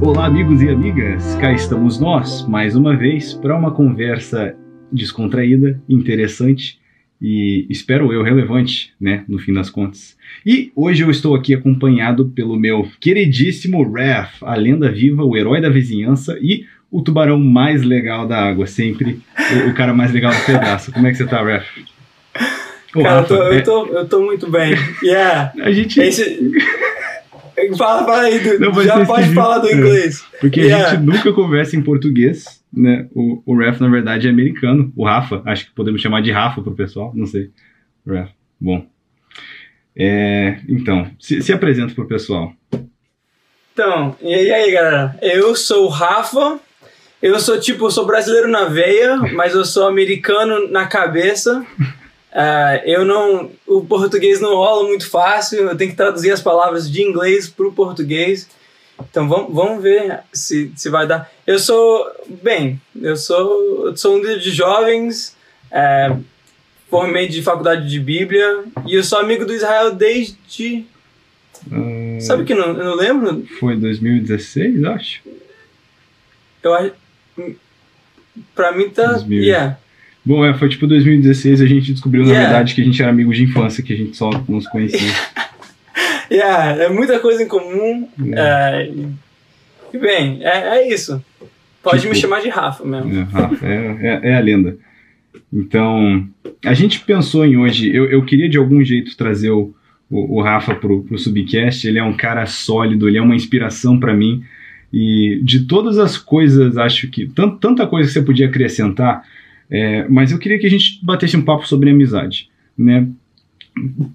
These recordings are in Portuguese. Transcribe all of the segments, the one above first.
Olá, amigos e amigas! Cá estamos nós, mais uma vez, para uma conversa descontraída, interessante e, espero eu, relevante, né, no fim das contas. E hoje eu estou aqui acompanhado pelo meu queridíssimo Raph, a lenda viva, o herói da vizinhança e o tubarão mais legal da água, sempre o, o cara mais legal do pedaço. Como é que você tá, Raph? Cara, Rafa, eu, tô, é... eu, tô, eu tô muito bem. Yeah. A gente... Esse... Fala, fala aí, do, Não, já pode falar do inglês. Porque yeah. a gente nunca conversa em português, né? O, o Ref, na verdade, é americano. O Rafa, acho que podemos chamar de Rafa pro pessoal, não sei. Ref, bom. É, então, se, se apresenta pro pessoal. Então, e aí, galera? Eu sou o Rafa. Eu sou tipo, sou brasileiro na veia, mas eu sou americano na cabeça. Uh, eu não. O português não rola muito fácil, eu tenho que traduzir as palavras de inglês para o português. Então vamos, vamos ver se, se vai dar. Eu sou. Bem, eu sou, eu sou um líder de jovens, é, formei de faculdade de Bíblia e eu sou amigo do Israel desde. Uh, Sabe que não, eu não lembro? Foi 2016, acho. Eu acho. Pra mim tá. 2000. Yeah. Bom, é, foi tipo 2016 a gente descobriu yeah. na verdade que a gente era amigos de infância, que a gente só não se conhecia. yeah, é muita coisa em comum. Yeah. É, e bem, é, é isso. Pode tipo, me chamar de Rafa mesmo. É, Rafa, é, é, é, a lenda. Então, a gente pensou em hoje, eu, eu queria de algum jeito trazer o, o, o Rafa pro, pro Subcast, ele é um cara sólido, ele é uma inspiração para mim. E de todas as coisas, acho que. Tanta coisa que você podia acrescentar, é, mas eu queria que a gente batesse um papo sobre amizade, né?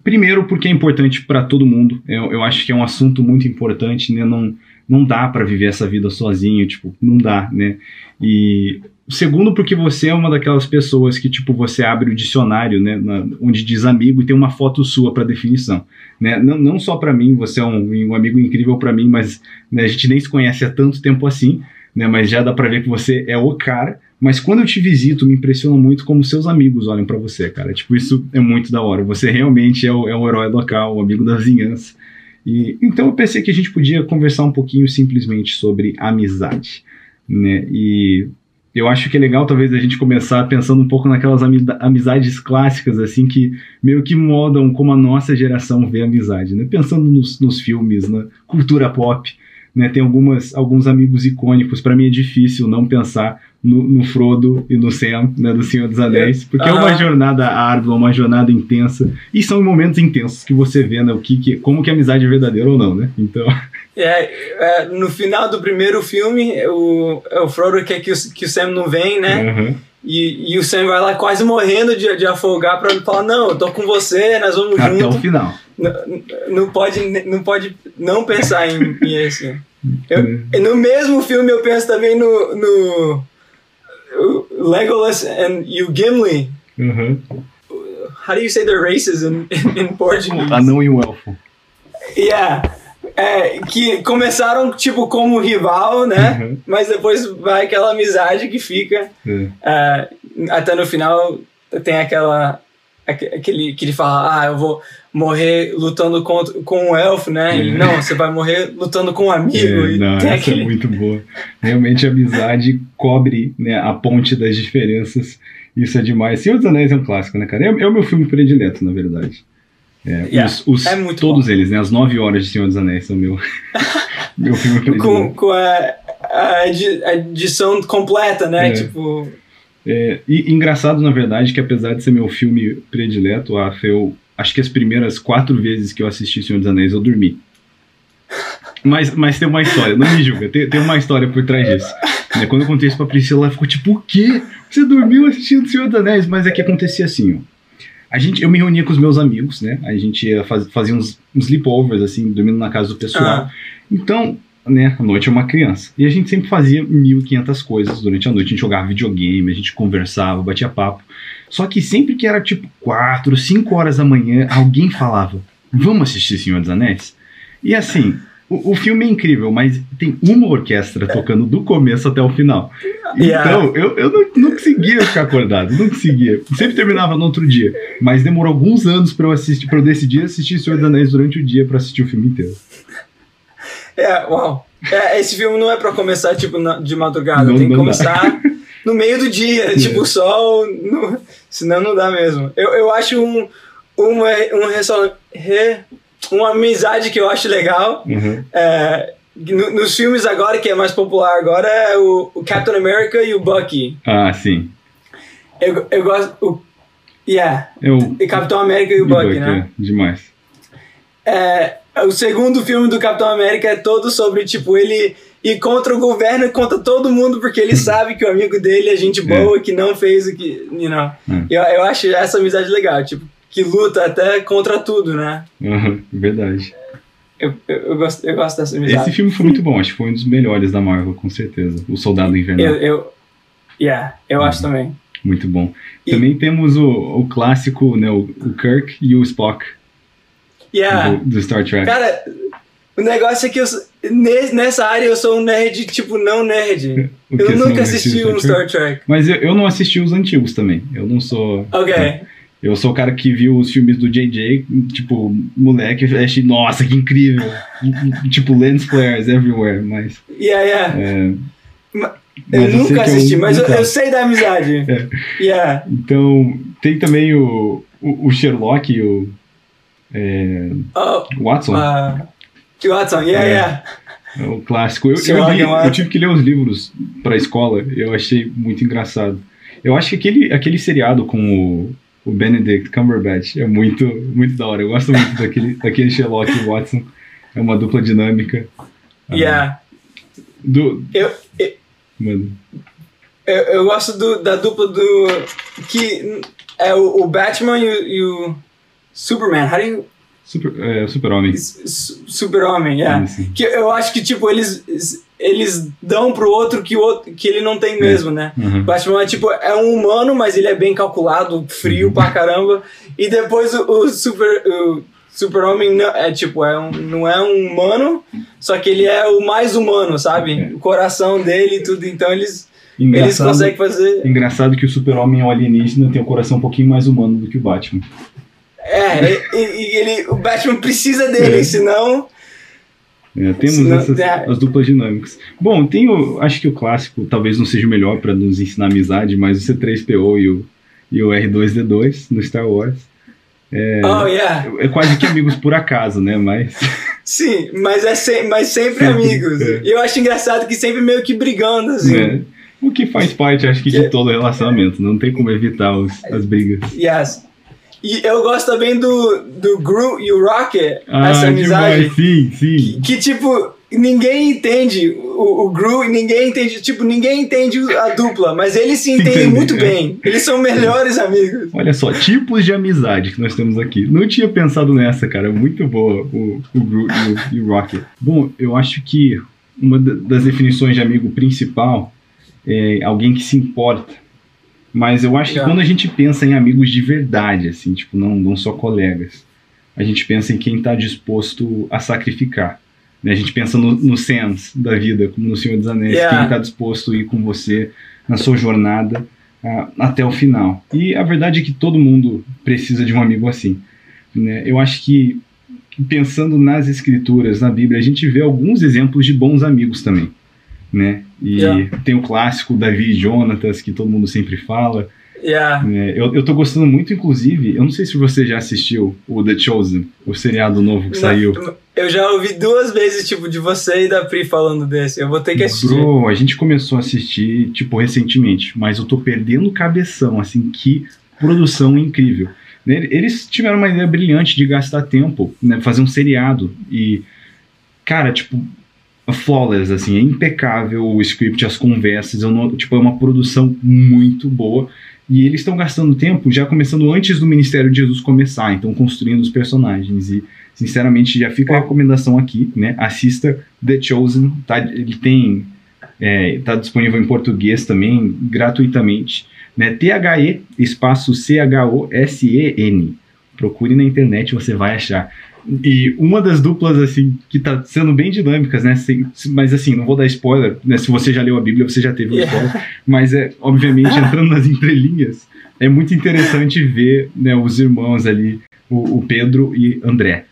Primeiro, porque é importante para todo mundo. Eu, eu, acho que é um assunto muito importante, né? Não, não dá para viver essa vida sozinho, tipo, não dá, né? E segundo, porque você é uma daquelas pessoas que, tipo, você abre o dicionário, né? Na, onde diz amigo e tem uma foto sua para definição, né? Não, não só para mim, você é um, um amigo incrível para mim, mas né, a gente nem se conhece há tanto tempo assim, né? Mas já dá para ver que você é o cara. Mas quando eu te visito, me impressiona muito como seus amigos olham para você, cara. Tipo, isso é muito da hora. Você realmente é o, é o herói local, o amigo da vizinhança. E, então eu pensei que a gente podia conversar um pouquinho simplesmente sobre amizade, né? E eu acho que é legal talvez a gente começar pensando um pouco naquelas amizades clássicas, assim, que meio que modam como a nossa geração vê amizade, né? Pensando nos, nos filmes, na cultura pop, né? Tem algumas, alguns amigos icônicos, para mim é difícil não pensar no, no, Frodo e no Sam, né, do Senhor dos Anéis, porque é uma jornada árdua, uma jornada intensa, e são momentos intensos que você vê, né, o que, que como que a amizade é verdadeira ou não, né? Então. É, é, no final do primeiro filme, o, é o Frodo quer que o, que o Sam não vem, né? Uhum. E, e o Sam vai lá quase morrendo de, de afogar para falar: Não, eu tô com você, nós vamos Até junto. Até o final. Não, não, pode, não pode não pensar em, em esse. Eu, no mesmo filme eu penso também no, no Legolas and you Gimli. Uhum. How do you say the races in, in, in Portuguese? Anão e o elfo. Yeah. É, que começaram tipo como rival, né? Uhum. Mas depois vai aquela amizade que fica. Uhum. Uh, até no final tem aquela aquele que ele fala, ah, eu vou morrer lutando com, com um elfo, né? Ele, não, você vai morrer lutando com um amigo. É, não, essa é aquele... é muito boa. Realmente a amizade cobre né, a ponte das diferenças. Isso é demais. Senhor dos Anéis é um clássico, né, cara? É, é o meu filme predileto, na verdade. É, yeah, os, os é todos bom. eles, né? As nove horas de Senhor dos Anéis são meu, meu filme predileto. Com, com a, a edição completa, né? É. Tipo... É, e engraçado, na verdade, que apesar de ser meu filme predileto, a eu acho que as primeiras quatro vezes que eu assisti Senhor dos Anéis eu dormi. Mas, mas tem uma história, não me julga, tem, tem uma história por trás disso. Né, quando eu contei isso pra Priscila, ela ficou tipo, o quê? Você dormiu assistindo Senhor dos Anéis? Mas é que acontecia assim, ó. A gente, eu me reunia com os meus amigos, né? A gente ia faz, fazia uns, uns sleepovers, assim, dormindo na casa do pessoal. Ah. Então, né, a noite é uma criança. E a gente sempre fazia 1.500 coisas durante a noite. A gente jogava videogame, a gente conversava, batia papo. Só que sempre que era tipo 4, 5 horas da manhã, alguém falava: Vamos assistir Senhor dos Anéis? E assim, o, o filme é incrível, mas tem uma orquestra tocando do começo até o final. Yeah. Então, eu, eu não, não conseguia ficar acordado, não conseguia. Sempre terminava no outro dia. Mas demorou alguns anos pra eu assistir, para eu decidir assistir Senhor dos Anéis durante o dia pra assistir o filme inteiro. É, uau. É, esse filme não é pra começar, tipo, na- de madrugada. Não- Tem que não dá. começar no meio do dia, tipo, o sol. no- senão não dá mesmo. Eu, eu acho um, uma, um ressol- re- uma amizade que eu acho legal. Uhum. É, no- nos filmes agora, que é mais popular agora, é o, o Captain America e o Bucky. Ah, sim. Eu, eu gosto. O, yeah, Eu, e Capitão América e o Bucky, né? é, demais. É, o segundo filme do Capitão América é todo sobre, tipo, ele ir contra o governo e contra todo mundo, porque ele sabe que o amigo dele é gente boa, que não fez o que. You know. É. eu, eu acho essa amizade legal, tipo, que luta até contra tudo, né? Uhum, verdade. Eu, eu, eu gosto, eu gosto dessa amizade. Esse filme foi muito bom, acho que foi um dos melhores da Marvel, com certeza. O Soldado Invernal. Eu, eu, yeah, eu acho também. Muito bom. E- Também temos o, o clássico, né, o, o Kirk e o Spock Yeah. do, do Star Trek. Cara, o negócio é que eu, nessa área eu sou um nerd, tipo, não nerd. Eu nunca assisti um Star Trek. Mas eu, eu não assisti os antigos também. Eu não sou. Ok. Eu sou o cara que viu os filmes do JJ, tipo, moleque, achei, nossa, que incrível. tipo, lens flares everywhere, mas. Yeah, yeah. é, Ma- mas eu nunca assisti, mas eu, um eu sei da amizade. É. Yeah. Então, tem também o, o, o Sherlock e o. É, Oh, Watson, uh, Watson, yeah, É. yeah. é o clássico. Eu, eu, li- é eu tive que ler os livros pra escola, eu achei muito engraçado. Eu acho que aquele, aquele seriado com o, o Benedict Cumberbatch é muito, muito da hora. Eu gosto muito daquele, daquele Sherlock e Watson. É uma dupla dinâmica. Ah, Yeah. Do, Eu, eu, mano, eu, eu gosto do, da dupla do. Que é o, o Batman e o, e o Superman. How do you. super, é, super-homem. Su- Super-Homem, yeah. Isso. Que eu acho que, tipo, eles, eles dão pro outro que, o outro que ele não tem mesmo, né? Uhum. O Batman é tipo, é um humano, mas ele é bem calculado, frio Uhum. pra caramba. E depois o, o super. O Super-Homem não, é tipo, é um, não é um humano, só que ele é o mais humano, sabe? É. O coração dele e tudo. Então eles, eles conseguem fazer. engraçado que o super-homem é um alienígena tem um coração um pouquinho mais humano do que o Batman. É, e, e ele, o Batman precisa dele, É. senão. É, temos Senão- essas é. as duplas dinâmicas. Bom, tem o, acho que o clássico talvez não seja o melhor para nos ensinar amizade, mas o C3PO e o, e o R2D2 no Star Wars. Oh, yeah. É quase que amigos por acaso, né? Mas Sim, mas, é se, mas sempre amigos. é. E eu acho engraçado que sempre meio que brigando, assim. né, o que faz parte, acho que, de todo relacionamento. Não tem como evitar os- as brigas. Yes. E eu gosto também do, do Groot e o Rocket, Ah, essa amizade. demais, sim, sim. Que, que, tipo, ninguém entende o, o Groot, ninguém entende, tipo, ninguém entende a dupla, mas eles se entendem Entende, muito é. bem. Eles são melhores amigos. Olha só, tipos de amizade que nós temos aqui. Não tinha pensado nessa, cara. Muito boa o, o Groot e o, e o Rocket. Bom, eu acho que uma da- das definições de amigo principal é alguém que se importa. Mas eu acho que quando a gente pensa em amigos de verdade, assim, tipo, não, não só colegas, a gente pensa em quem está disposto a sacrificar. né? A gente pensa no, no Sans da vida, como no Senhor dos Anéis, Yeah. quem está disposto a ir com você na sua jornada ah, até o final. E a verdade é que todo mundo precisa de um amigo assim. né? Eu acho que, pensando nas escrituras, na Bíblia, a gente vê alguns exemplos de bons amigos também. Né? E Yeah. tem o clássico Davi e Jonatas, que todo mundo sempre fala. Yeah. né? Eu, eu tô gostando muito, inclusive, eu não sei se você já assistiu o The Chosen, o seriado novo que saiu. Não, Eu já ouvi duas vezes, tipo, de você e da Pri falando desse. Eu vou ter que assistir. Bro, a gente começou a assistir, tipo, recentemente, mas eu tô perdendo cabeção, assim, que produção incrível. Né, Eles tiveram uma ideia brilhante de gastar tempo, né, fazer um seriado e, cara, tipo, flawless, assim, é impecável o script, as conversas, não- tipo, é uma produção muito boa e eles estão gastando tempo já começando antes do Ministério de Jesus começar, então construindo os personagens e sinceramente já fica a recomendação aqui, né? Assista The Chosen, tá? Ele tem é, tá disponível em português também gratuitamente, né? T H E espaço C H O S E N. Procure na internet, você vai achar. E uma das duplas, assim, que tá sendo bem dinâmicas, né? Sem- mas assim, não vou dar spoiler, né? Se você já leu a Bíblia, você já teve um Yeah. spoiler. Mas é, obviamente, entrando nas entrelinhas, é muito interessante ver né, os irmãos ali, o, o Pedro e André.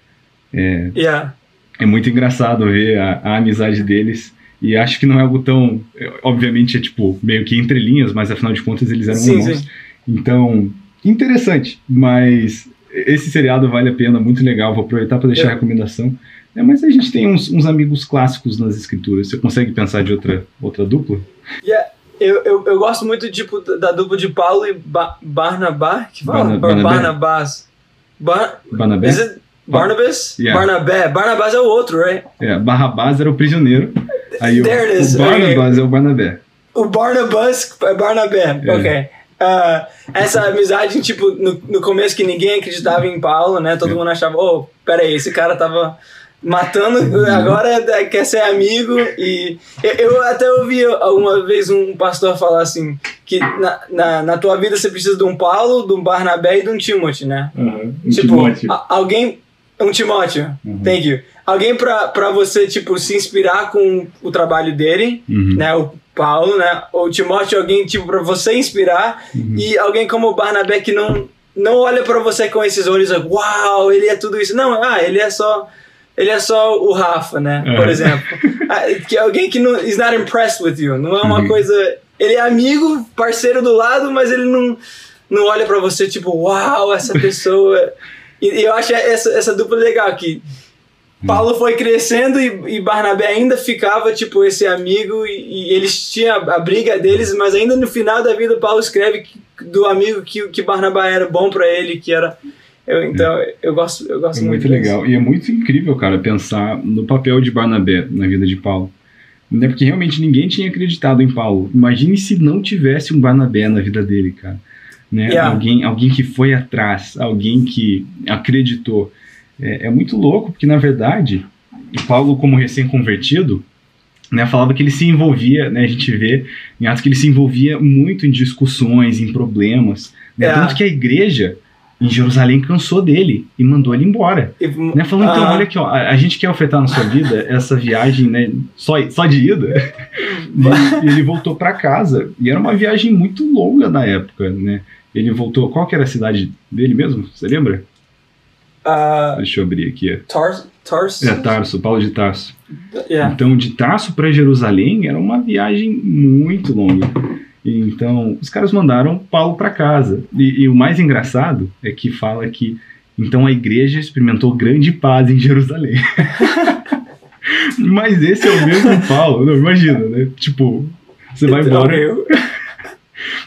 Yeah. É muito engraçado ver a, a amizade deles. E acho que não é algo tão. é, Obviamente é tipo, meio que entre linhas, mas afinal de contas eles eram Sim, irmãos. sim. Então, interessante, mas esse seriado vale a pena, muito legal. Vou aproveitar para deixar É. a recomendação. É, mas a gente tem uns, uns amigos clássicos nas escrituras. Você consegue pensar de outra, outra dupla? Yeah. Eu, eu, eu gosto muito tipo, da dupla de Paulo e ba Barnabá, que fala? Barna-? Barnabás. Bar Barnabé? Is it Barnabas? Yeah. Barnabé. Barnabás é o outro, right? É, Barrabás era o prisioneiro. Aí o, There it is, o Barnabás é o Barnabé. O Barnabas é Barnabé. É. Ok. Ah, essa amizade, tipo, no, no começo que ninguém acreditava em Paulo, né? Todo mundo achava, oh, peraí, esse cara tava matando, Uhum. agora é- quer ser amigo. E eu, até ouvi alguma vez um pastor falar assim: que na, na, na tua vida você precisa de um Paulo, de um Barnabé e de um Timothy, né? Um tipo, Timóteo. a- alguém. Um Timóteo, Uhum. thank you. Alguém pra, pra você, tipo, se inspirar com o trabalho dele, Uhum. né? O Paulo, né? O Timóteo, alguém, tipo, pra você inspirar. Uhum. E alguém como o Barnabé que não, não olha pra você com esses olhos, uau, ele é tudo isso. Não, ah, ele é só. Ele é só o Rafa, né? Por Uhum. exemplo. Ah, que é alguém que não is not impressed with you. Não é uma Uhum. coisa. Ele é amigo, parceiro do lado, mas ele não, não olha pra você tipo, uau, essa pessoa. E, e eu acho essa, essa dupla legal que Paulo foi crescendo e, e Barnabé ainda ficava tipo esse amigo e, e eles tinham a, a briga deles, mas ainda no final da vida Paulo escreve que- do amigo que, que Barnabé era bom pra ele, que era eu, então eu gosto eu gosto É muito disso. legal. E é muito incrível, cara, pensar no papel de Barnabé na vida de Paulo. Né? Porque realmente ninguém tinha acreditado em Paulo. Imagine se não tivesse um Barnabé na vida dele, cara. Né? Yeah. Alguém, alguém que foi atrás, alguém que acreditou. É, é muito louco, porque na verdade, Paulo, como recém-convertido, né, falava que ele se envolvia, né, a gente vê em Atos que ele se envolvia muito em discussões, em problemas. Né? Yeah. Tanto que a igreja em Jerusalém cansou dele e mandou ele embora. E- Né? Falando, então, olha aqui, ó, a, a gente quer ofertar na sua vida essa viagem né, só, só de ida. e ele voltou para casa. E era uma viagem muito longa na época, né? Ele voltou. Qual que era a cidade dele mesmo? Você lembra? Ah, Deixa eu abrir aqui. Tars Tars É Tarso, Paulo de Tarso. yeah. Então, de Tarso para Jerusalém era uma viagem muito longa. Então, os caras mandaram Paulo para casa. E, e o mais engraçado é que fala que então a igreja experimentou grande paz em Jerusalém. Mas esse é o mesmo Paulo, não imagina, né? Tipo, você vai embora, Ok.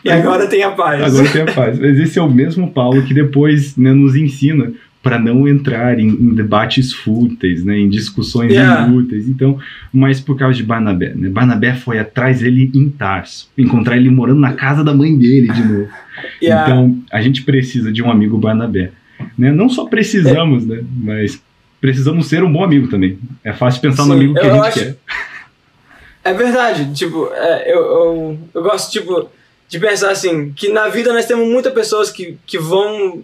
E agora tem a paz. agora tem a paz. Mas esse é o mesmo Paulo que depois né, nos ensina para não entrar em, em debates fúteis, né, em discussões Yeah. inúteis. Então, mas por causa de Barnabé, né? Barnabé foi atrás dele em Tarso, encontrar ele morando na casa da mãe dele de novo. Yeah. Então, a gente precisa de um amigo Barnabé, né? Não só precisamos, né, mas precisamos ser um bom amigo também. É fácil pensar no Sim, amigo que a gente acho- quer. É verdade, tipo, é, eu, eu, eu gosto, tipo, de pensar assim, que na vida nós temos muitas pessoas que, que vão,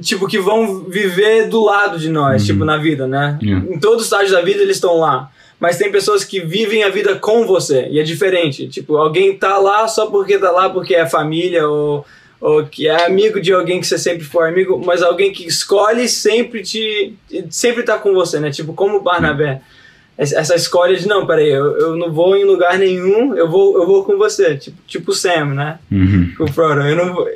tipo, que vão viver do lado de nós, Uhum. tipo, na vida, né? Yeah. Em todos os estágios da vida eles estão lá. Mas tem pessoas que vivem a vida com você, e é diferente. Tipo, alguém tá lá só porque tá lá porque é família, ou, ou que é amigo de alguém que você sempre foi amigo, mas alguém que escolhe sempre te. sempre tá com você, né? Tipo, como o Barnabé. Essa essa escolha de, não, peraí, eu, eu não vou em lugar nenhum, eu vou, eu vou com você. Tipo, tipo o Sam, né? Uhum. Com o Frodo. Eu, não vou,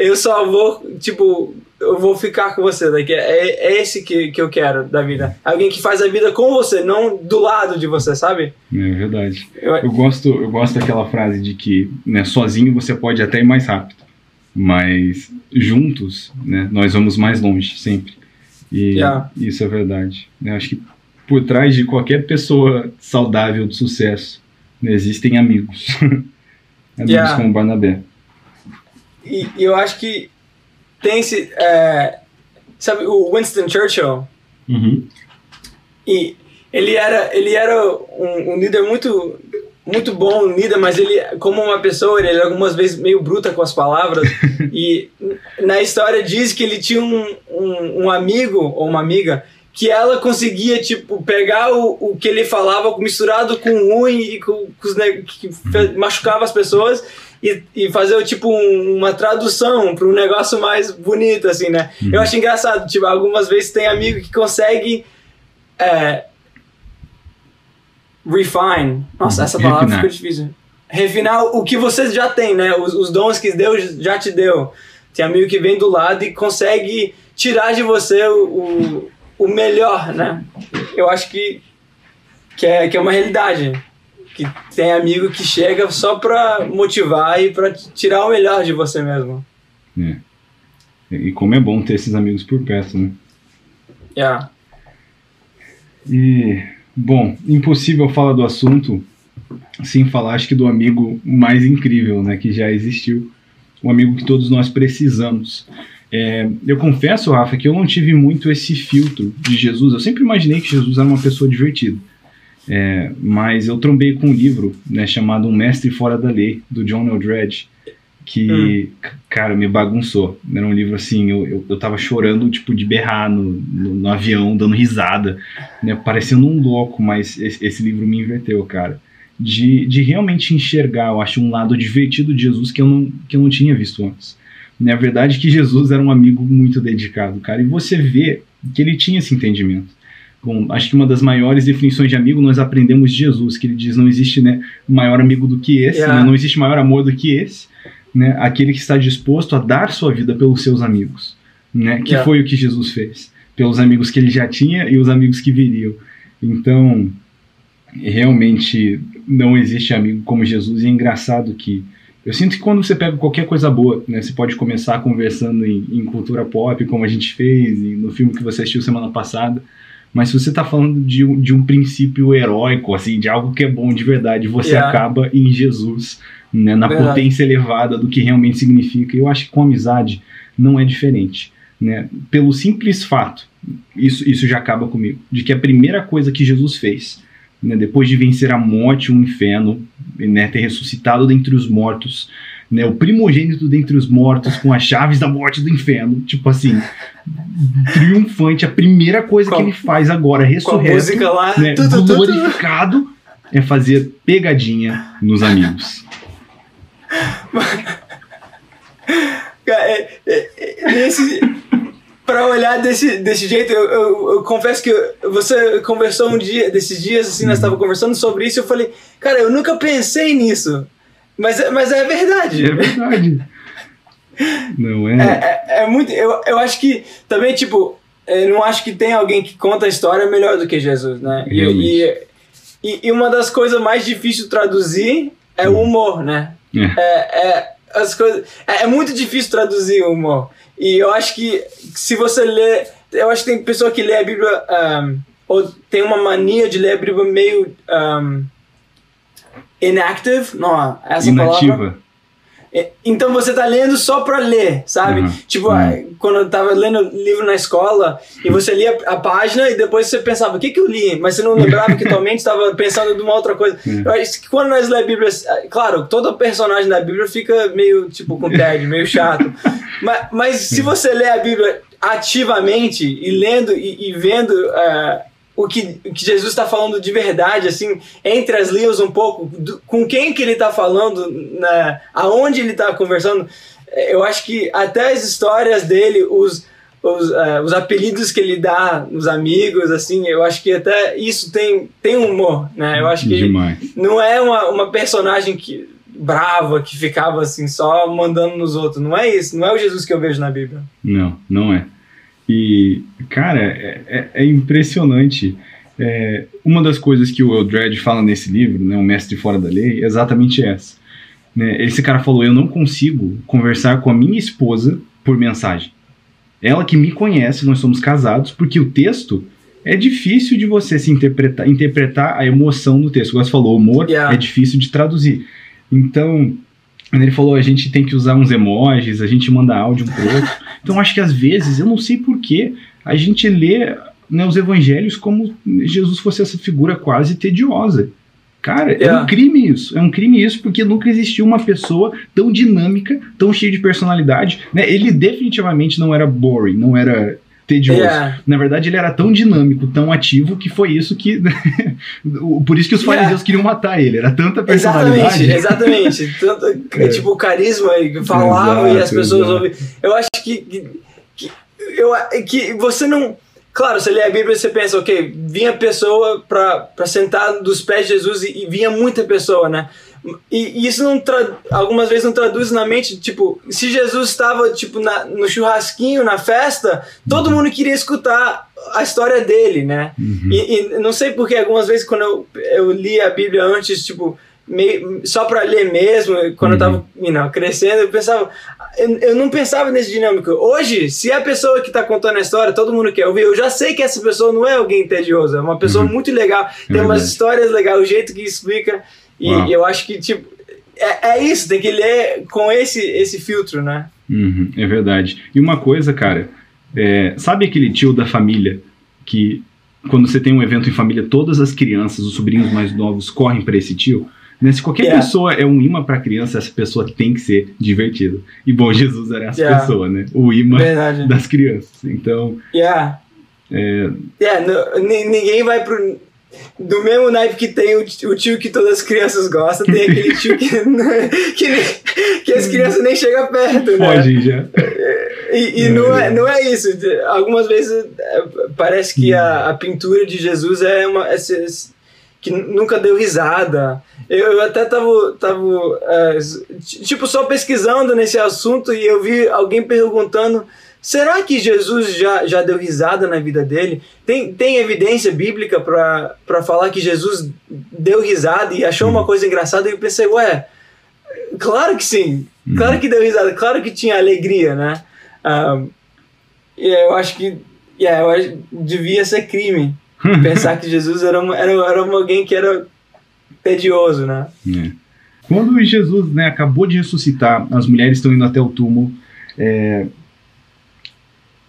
eu só vou, tipo, eu vou ficar com você. Like, é, é esse que, que eu quero da vida. Alguém que faz a vida com você, não do lado de você, sabe? É verdade. Eu, Eu gosto, eu gosto daquela frase de que né, sozinho você pode até ir mais rápido, mas juntos né, nós vamos mais longe, sempre. E Yeah. isso é verdade. Eu acho que por trás de qualquer pessoa saudável de sucesso né, existem amigos. amigos Yeah. como Barnabé. E, e eu acho que tem esse. é, sabe, o Winston Churchill, Uhum. e ele era, ele era um, um líder muito muito bom líder, mas ele, como uma pessoa, ele é algumas vezes meio bruta com as palavras. e na história diz que ele tinha um, um, um, amigo ou uma amiga que ela conseguia, tipo, pegar o, o que ele falava misturado com ruim e com, com os, que machucava as pessoas e, e fazer, tipo, um, uma tradução para um negócio mais bonito, assim, né? Uhum. Eu acho engraçado, tipo, algumas vezes tem amigo que consegue... É, refine. Nossa, essa palavra Refinar. ficou difícil. Refinar o que você já tem, né? Os, os, dons que Deus já te deu. Tem amigo que vem do lado e consegue tirar de você o, o, o melhor, né? Eu acho que, que, é, que é uma realidade. Que tem amigo que chega só pra motivar e pra tirar o melhor de você mesmo. É. E como é bom ter esses amigos por perto, né? Yeah. E Bom, impossível falar do assunto sem falar, acho que, do amigo mais incrível né, que já existiu, o amigo que todos nós precisamos. É, eu confesso, Rafa, que eu não tive muito esse filtro de Jesus. Eu sempre imaginei que Jesus era uma pessoa divertida. É, mas eu trombei com um livro né, chamado Um Mestre Fora da Lei, do John Eldredge, que, hum. cara, me bagunçou. Era um livro assim, eu, eu, eu tava chorando, tipo, de berrar no, no, no avião, dando risada, né, parecendo um louco, mas esse, esse, livro me inverteu, cara. De, de realmente enxergar, eu acho, um lado divertido de Jesus que eu não, que eu não tinha visto antes. Na verdade, que Jesus era um amigo muito dedicado, cara, e você vê que ele tinha esse entendimento. Bom, acho que uma das maiores definições de amigo nós aprendemos de Jesus, que ele diz não existe né, maior amigo do que esse, yeah. né, não existe maior amor do que esse né, aquele que está disposto a dar sua vida pelos seus amigos, né, que yeah. foi o que Jesus fez, pelos amigos que ele já tinha e os amigos que viriam. Então, realmente não existe amigo como Jesus e é engraçado que eu sinto que quando você pega qualquer coisa boa, né, você pode começar conversando em, em cultura pop, como a gente fez no filme que você assistiu semana passada, mas se você está falando de, de um princípio heróico, assim, de algo que é bom de verdade, você yeah. acaba em Jesus, né, na Verdade. potência elevada do que realmente significa. Eu acho que com amizade não é diferente. Né? Pelo simples fato, isso, isso já acaba comigo, de que a primeira coisa que Jesus fez, né, depois de vencer a morte o inferno, né, ter ressuscitado dentre os mortos, né, o primogênito dentre os mortos com as chaves da morte do inferno, tipo assim, triunfante, a primeira coisa que ele faz agora, ressurreto, lá, né, glorificado, é fazer pegadinha nos amigos. É, é, é, nesse, pra olhar desse, desse jeito, eu, eu, eu, confesso que você conversou um dia, desses dias, assim, nós estávamos conversando sobre isso, eu falei, cara, eu nunca pensei nisso. Mas, mas é verdade. É verdade. Não é? É, é, é muito. Eu, eu acho que também, tipo, eu não acho que tem alguém que conta a história melhor do que Jesus, né? E, e, e, uma das coisas mais difíceis de traduzir é o humor, né? É. é, é, as coisas, é, é, muito difícil traduzir o humor. E eu acho que se você lê. Eu acho que tem pessoa que lê a Bíblia. Um, ou tem uma mania de ler a Bíblia meio. Um, inactive. Não, essa Inativa. palavra. É, então você tá lendo só pra ler, sabe? Uhum. Tipo, uhum. quando eu tava lendo livro na escola e você lia a página e depois você pensava, o que que eu li? Mas você não lembrava que tua mente estava pensando de uma outra coisa. Uhum. Quando nós lemos a Bíblia, claro, todo personagem da Bíblia fica meio, tipo, com tédio, meio chato. mas, mas se você lê a Bíblia ativamente e lendo e, e vendo... Uh, o que, o que Jesus está falando de verdade, assim, entre as linhas um pouco, do, com quem que ele está falando, né, aonde ele está conversando. É, eu acho que até as histórias dele, os, os, uh, os apelidos que ele dá nos amigos, assim, eu acho que até isso tem, tem humor, né? Eu acho que Demais. não é uma, uma personagem que brava que ficava assim só mandando nos outros. Não é isso, não é o Jesus que eu vejo na Bíblia. Não, não é. E, cara, é, é, é impressionante. É, uma das coisas que o Eldred fala nesse livro, né, O Mestre Fora da Lei, é exatamente essa. Né, esse cara falou: Eu não consigo conversar com a minha esposa por mensagem. Ela que me conhece, nós somos casados, porque o texto é difícil de você se interpretar, interpretar a emoção do texto. Como você falou, o humor yeah. é difícil de traduzir. Então, ele falou, a gente tem que usar uns emojis, a gente manda áudio um pro outro. Então acho que às vezes, eu não sei porquê, a gente lê né, os evangelhos como Jesus fosse essa figura quase tediosa. Cara, é Yeah. um crime isso. É um crime isso porque nunca existiu uma pessoa tão dinâmica, tão cheia de personalidade. Né? Ele definitivamente não era boring, não era tedioso. Yeah. Na verdade, ele era tão dinâmico, tão ativo, que foi isso que. Por isso que os Yeah. fariseus queriam matar ele. Era tanta personalidade. Exatamente, exatamente. Tanto, É. Tipo, o carisma, falava e as Exato, pessoas exato. ouviam. Eu acho que, que, que- eu, que você não. Claro, você lê a Bíblia e você pensa, ok, vinha pessoa pra sentar dos pés de Jesus e, e vinha muita pessoa, né? E, e isso não tra- algumas vezes não traduz na mente, tipo, se Jesus estava tipo na- no churrasquinho, na festa, todo mundo queria escutar a história dele, né? Uhum. E, e não sei porque algumas vezes quando eu, eu li a Bíblia antes, tipo, meio, só pra ler mesmo, quando eu tava you know, crescendo, eu pensava. Eu, eu não pensava nesse dinâmico. Hoje, se a pessoa que tá contando a história, todo mundo quer ouvir, eu já sei que essa pessoa não é alguém tedioso, é uma pessoa Uhum. muito legal, tem umas verdade. histórias legais, o jeito que explica. E eu acho que, tipo, é, é isso, tem que ler com esse, esse filtro, né? Uhum, é verdade. E uma coisa, cara, é, sabe aquele tio da família que quando você tem um evento em família, todas as crianças, os sobrinhos mais novos correm para esse tio? Né? Se qualquer Yeah. pessoa é um imã para criança, essa pessoa tem que ser divertida. E bom, Jesus era essa Yeah. pessoa, né? O imã Verdade. das crianças. Então, Yeah. é, Yeah, no- ni- ninguém vai pro. Do mesmo naipe que tem o, ti- o tio que todas as crianças gostam, tem aquele tio que, que, nem- que as crianças nem chegam perto, né? foge já. E, e não, é, não é isso. Algumas vezes é, parece que a, a pintura de Jesus é uma. é se- que nunca deu risada. Eu, eu até tava, tava é, tipo, só pesquisando nesse assunto e eu vi alguém perguntando. Será que Jesus já, já deu risada na vida dele? Tem, tem evidência bíblica para falar que Jesus deu risada e achou uma coisa engraçada? E eu pensei, ué, claro que sim. Claro que deu risada, claro que tinha alegria, né? Um, e eu acho que yeah, eu acho, devia ser crime pensar que Jesus era, uma, era, era alguém que era tedioso, né? É. Quando Jesus né, acabou de ressuscitar, as mulheres estão indo até o túmulo, é,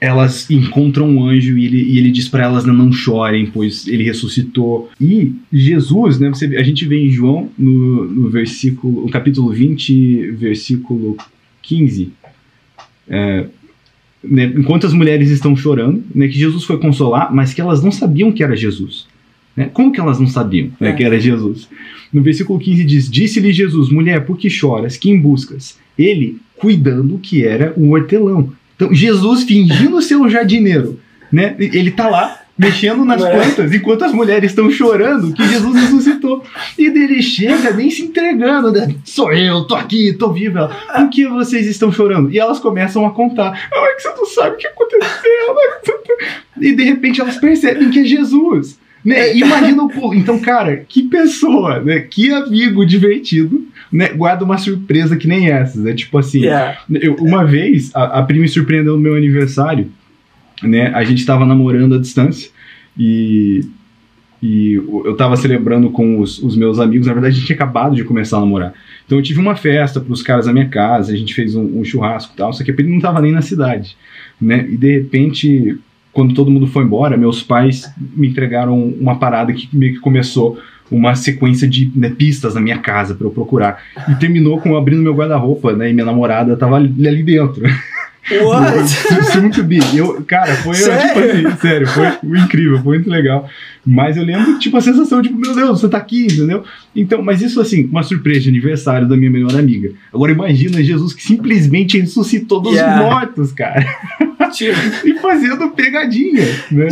elas encontram um anjo e ele, e ele diz para elas não chorem, pois ele ressuscitou. E Jesus, né, você, a gente vê em João, no, no versículo, no capítulo 20, versículo 15, é, né, enquanto as mulheres estão chorando, né, que Jesus foi consolar, mas que elas não sabiam que era Jesus. Né? Como que elas não sabiam né, É. que era Jesus? No versículo 15 diz: Disse-lhe Jesus, mulher, por que choras? Quem buscas? Ele, cuidando que era um hortelão. Então, Jesus fingindo ser um jardineiro, né? Ele tá lá mexendo nas É. plantas, enquanto as mulheres estão chorando que Jesus ressuscitou. E dele chega nem se entregando, né? Sou eu, tô aqui, tô viva. Por que vocês estão chorando? E elas começam a contar. Ah, é que você não sabe o que aconteceu. né? E de repente elas percebem que é Jesus. Né? Imagina o pulo. Então, cara, que pessoa, né? Que amigo divertido, né? Guarda uma surpresa que nem essas. É tipo assim. Yeah. Eu- uma vez, a, a prima me surpreendeu no meu aniversário, né? A gente tava namorando à distância e, e eu tava celebrando com os, os meus amigos. Na verdade, a gente tinha acabado de começar a namorar. Então eu tive uma festa pros caras da minha casa, a gente fez um, um churrasco e tal, só que a prima não tava nem na cidade, né? E de repente, quando todo mundo foi embora, meus pais me entregaram uma parada que meio que começou uma sequência de né, pistas na minha casa pra eu procurar. E terminou com eu abrindo meu guarda-roupa, né? E minha namorada tava ali, ali dentro. What? Soon to be. Eu, cara, foi eu, Sério? tipo assim, sério, foi incrível, foi muito legal. Mas eu lembro, tipo, a sensação, tipo, meu Deus, você tá aqui, entendeu? Então, mas isso assim, uma surpresa de aniversário da minha melhor amiga. Agora imagina Jesus que simplesmente ressuscitou dos Yeah. mortos, cara. Tipo, E fazendo pegadinha, né?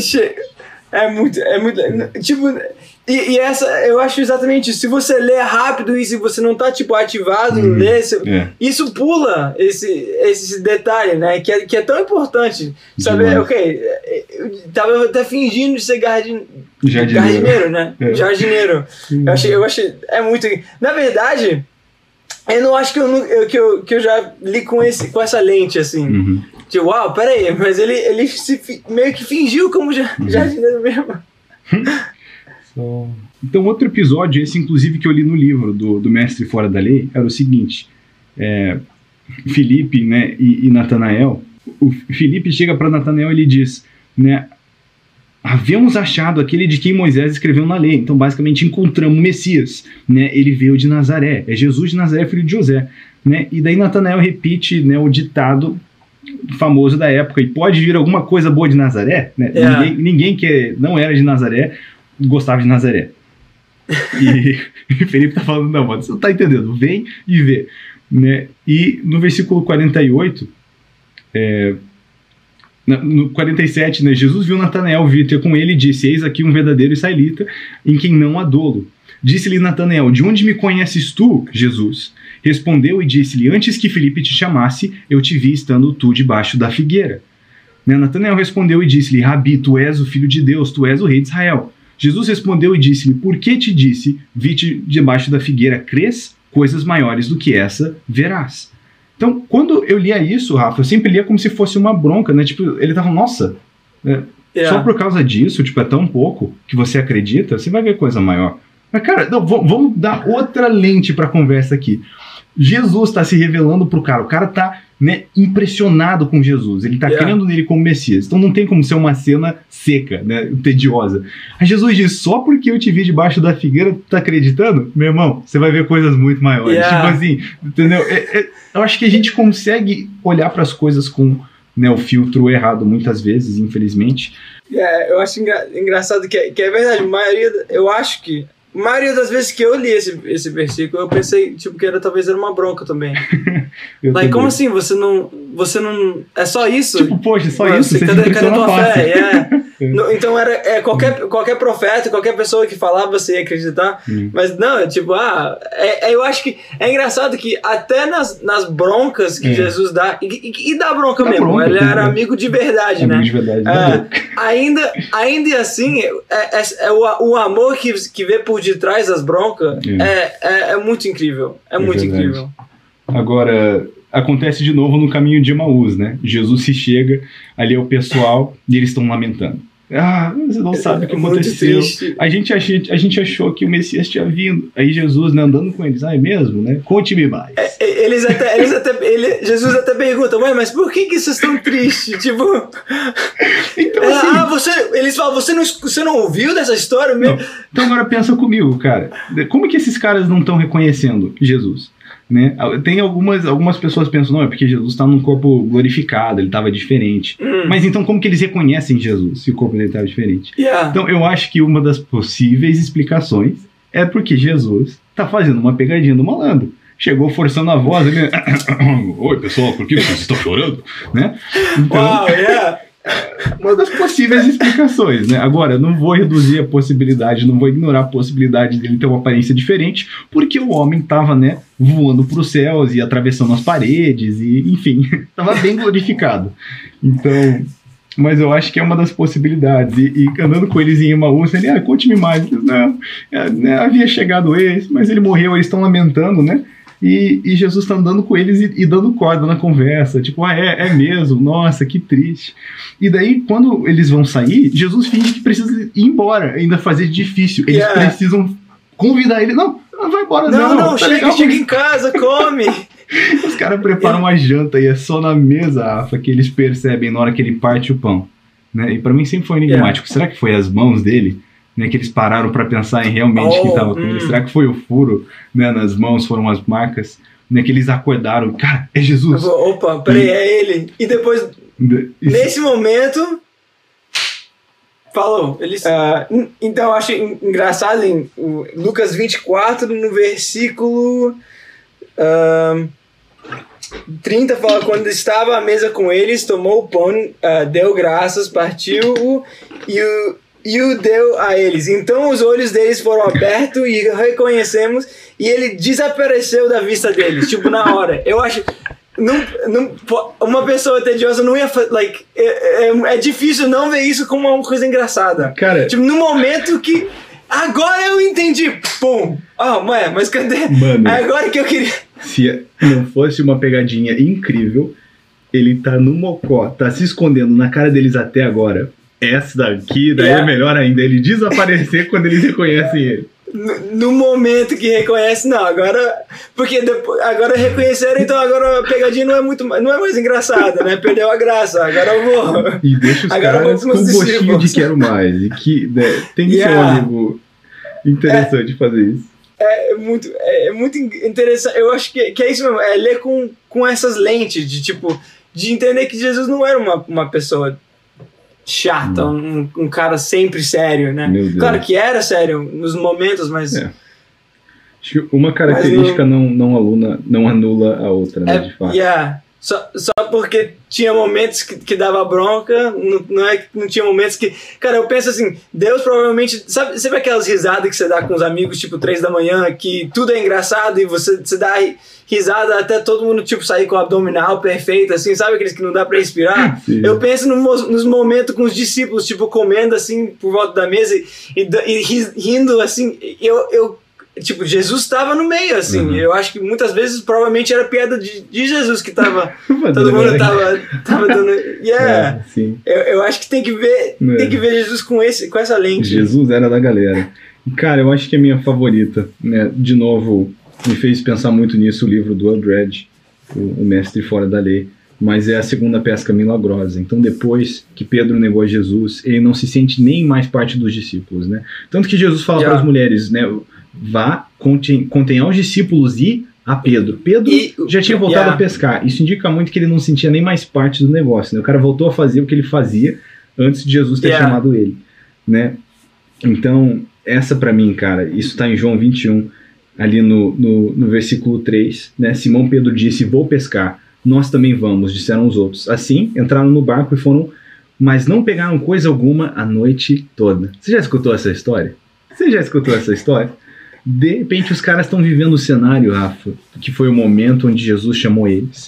é muito, é muito, tipo, e, e essa, eu acho exatamente isso. Se você lê rápido e se você não tá, tipo, ativado Uhum. ler, você- É. isso pula esse, esse detalhe, né? Que é, que é tão importante. Saber, Demais. ok, eu tava até fingindo de ser jardin, Jardineiro. jardineiro, né? É. Jardineiro. Eu achei, eu achei, é muito. Na verdade, eu não acho que eu, eu- que eu, que eu já li com, esse, com essa lente, assim. Uhum. Tipo, uau, peraí, mas ele, ele se meio que fingiu como ja- Uhum. jardineiro mesmo. Então, outro episódio, esse inclusive que eu li no livro do, do Mestre Fora da Lei, era o seguinte: é, Felipe né, e, e Natanael. O Felipe chega para Natanael e ele diz: né, havemos achado aquele de quem Moisés escreveu na lei. Então, basicamente, encontramos o Messias. Né? Ele veio de Nazaré. É Jesus de Nazaré, filho de José. Né? E daí Natanael repite né, o ditado famoso da época. E pode vir alguma coisa boa de Nazaré? Né? É. Ninguém, ninguém que não era de Nazaré gostava de Nazaré. E, Felipe tá falando, não, mano, você não tá entendendo. Vem e vê. Né? E no versículo 48, é, no 47, né, Jesus viu Natanael vir ter com ele e disse: Eis aqui um verdadeiro israelita em quem não há dolo. Disse-lhe Natanael: De onde me conheces tu, Jesus? Respondeu e disse-lhe: Antes que Felipe te chamasse, eu te vi estando tu debaixo da figueira. Né, Natanael respondeu e disse-lhe: Rabi, tu és o filho de Deus, tu és o rei de Israel. Jesus respondeu e disse-lhe: Por que te disse, vi-te debaixo da figueira, crês? Coisas maiores do que essa verás. Então, quando eu lia isso, Rafa, eu sempre lia como se fosse uma bronca, né? Tipo, ele tava, nossa, é, Yeah. só por causa disso, tipo, é tão pouco que você acredita, você vai ver coisa maior. Mas, cara, não, vamos dar outra lente pra conversa aqui. Jesus está se revelando pro cara, o cara tá né, impressionado com Jesus, ele tá Yeah. crendo nele como Messias. Então não tem como ser uma cena seca, né, tediosa. Aí Jesus diz: só porque eu te vi debaixo da figueira, tu tá acreditando? Meu irmão, você vai ver coisas muito maiores. Yeah. Tipo assim, entendeu? É- é- eu acho que a gente consegue olhar para as coisas com né, o filtro errado muitas vezes, infelizmente. É, eu acho engra- engraçado que é, que é verdade. A maioria, eu acho que. A maioria das vezes que eu li esse, esse versículo, eu pensei, tipo, que era, talvez era uma bronca também. Eu Like, também. como assim? Você não. Você não. É só isso? Tipo, poxa, só Mano, isso, cadê, cadê tua fé? É. No- então era é, qualquer, qualquer profeta, qualquer pessoa que falava, você ia acreditar. Hum. Mas não, é tipo, ah, é, é- eu acho que é engraçado que até nas, nas broncas que É. Jesus dá, e, e, e dá bronca Dá mesmo, bronca, ele era amigo de verdade, Amigo né? de verdade. Ah, ainda, ainda assim, é, é- é o, o amor que, que vê por detrás das broncas É. é, é, é muito incrível. É, É muito verdade. incrível. Agora, acontece de novo no caminho de Emaús, né? Jesus se chega, ali é o pessoal, e eles estão lamentando. Ah, você não sabe o que É aconteceu. A gente, achei, a gente achou que o Messias tinha vindo. Aí Jesus, né, andando com eles. Ah, é mesmo, né? Conte-me mais. E- Eles até, eles até ele, Jesus até pergunta, ué, mas por que, que vocês estão tristes? Tipo, Então, é, assim, ah, você, eles falam, você não, você não ouviu dessa história mesmo? Não. Então agora pensa comigo, cara. Como que esses caras não estão reconhecendo Jesus? Né? Tem algumas, algumas pessoas que pensam, não, é porque Jesus está num corpo glorificado, ele estava diferente. Hum, Mas então como que eles reconhecem Jesus se o corpo dele estava diferente? yeah. Então eu acho que uma das possíveis explicações é porque Jesus está fazendo uma pegadinha do malandro. Chegou forçando a voz, ele... Oi, pessoal, por que vocês estão chorando? Né? Então, yeah. uma das possíveis explicações, né? Agora, não vou reduzir a possibilidade, não vou ignorar a possibilidade dele ter uma aparência diferente, porque o homem estava, né, voando para os céus e atravessando as paredes e, enfim, estava bem glorificado. Então, mas eu acho que é uma das possibilidades. E, e andando com eles em Emaús, ele, ah, conte-me mais. Não, é, né, havia chegado esse, mas ele morreu, eles estão lamentando, né? E, e Jesus está andando com eles e, e dando corda na conversa, tipo, ah, é, é mesmo, nossa, que triste. E daí, quando eles vão sair, Jesus finge que precisa ir embora, ainda fazer difícil. Eles Yeah. precisam convidar ele. Não, vai embora, Não, não. não, tá chega, legal, chega em casa, come. Os caras preparam uma janta e é só na mesa, Rafa, que eles percebem na hora que ele parte o pão. Né? E pra mim sempre foi enigmático. Será que foi as mãos dele? Né, que eles pararam pra pensar em realmente Oh, que tava com ele? hum. Será que foi o furo né, nas mãos, foram as marcas? Né, que eles acordaram, cara, é Jesus. Opa, peraí, é ele. E depois, Isso- nesse momento. Falou. Eles, en- então eu acho en- engraçado em Lucas 24, no versículo. ahn, 30 fala: Quando estava à mesa com eles, tomou o pão, ah, deu graças, partiu-o e o, e o deu a eles. Então os olhos deles foram abertos e reconhecemos, e ele desapareceu da vista deles, tipo na hora. Eu acho. Não, não, uma pessoa tediosa não ia. Like, é, é, é difícil não ver isso como uma coisa engraçada. Cara, Tipo, no momento que. Agora eu entendi! Pum! Ah, ué, mas cadê? Mano. É agora que eu queria. se não fosse uma pegadinha incrível, ele tá no mocó, tá se escondendo na cara deles até agora. Essa daqui, daí Yeah. é melhor ainda, ele desaparecer quando eles reconhecem ele. no, no momento que reconhece, não, agora. Porque depois, agora reconheceram, então agora a pegadinha não é muito não é mais engraçada, né? Perdeu a graça, agora eu vou. E deixa os Agora caras com um gostinho de quero mais. E que né, tem que ser um amigo interessante fazer isso. É muito, é muito in- interessante. Eu acho que, que é isso mesmo, é ler com, com essas lentes, de tipo, de entender que Jesus não era uma, uma pessoa chata, um, um cara sempre sério, né? Claro que era sério nos momentos, mas É. Acho que uma característica não, não, aluna, não anula a outra, né, É, de fato. yeah. Só, só porque tinha momentos que, que dava bronca, não, não é que não tinha momentos que. Cara, eu penso assim, Deus provavelmente. Sabe, sabe aquelas risadas que você dá com os amigos, tipo, três da manhã, que tudo é engraçado e você, você dá ri- risada até todo mundo, tipo, sair com o abdominal perfeito, assim, sabe aqueles que não dá pra respirar? Sim. Eu penso no nos momentos com os discípulos, tipo, comendo assim por volta da mesa e, e, e ri- rindo assim. Eu. eu Tipo, Jesus estava no meio, assim. Uhum. Eu acho que muitas vezes provavelmente era piada de, de Jesus que tava. Mas, Todo mundo tava, tava dando. Yeah! é, sim. Eu, eu acho que tem que ver. É. Tem que ver Jesus com, esse, com essa lente. Jesus era da galera. Cara, eu acho que é a minha favorita, né? De novo, me fez pensar muito nisso o livro do Eldred, o, o Mestre Fora da Lei. Mas é a segunda pesca milagrosa. Então, depois que Pedro negou a Jesus, ele não se sente nem mais parte dos discípulos, né? Tanto que Jesus fala para as mulheres, né? Vá, contem, contenha os discípulos e a Pedro. Pedro E- já tinha voltado Yeah. a pescar. Isso indica muito que ele não sentia nem mais parte do negócio, né? O cara voltou a fazer o que ele fazia antes de Jesus ter chamado ele, né? Então, essa pra mim, cara, isso tá em João 21, ali no, no, no versículo 3, né? Simão Pedro disse: Vou pescar. Nós também vamos, disseram os outros. Assim, entraram no barco e foram, mas não pegaram coisa alguma a noite toda. Você já escutou essa história? Você já escutou essa história? De repente, os caras estão vivendo o cenário, Rafa, que foi o momento onde Jesus chamou eles.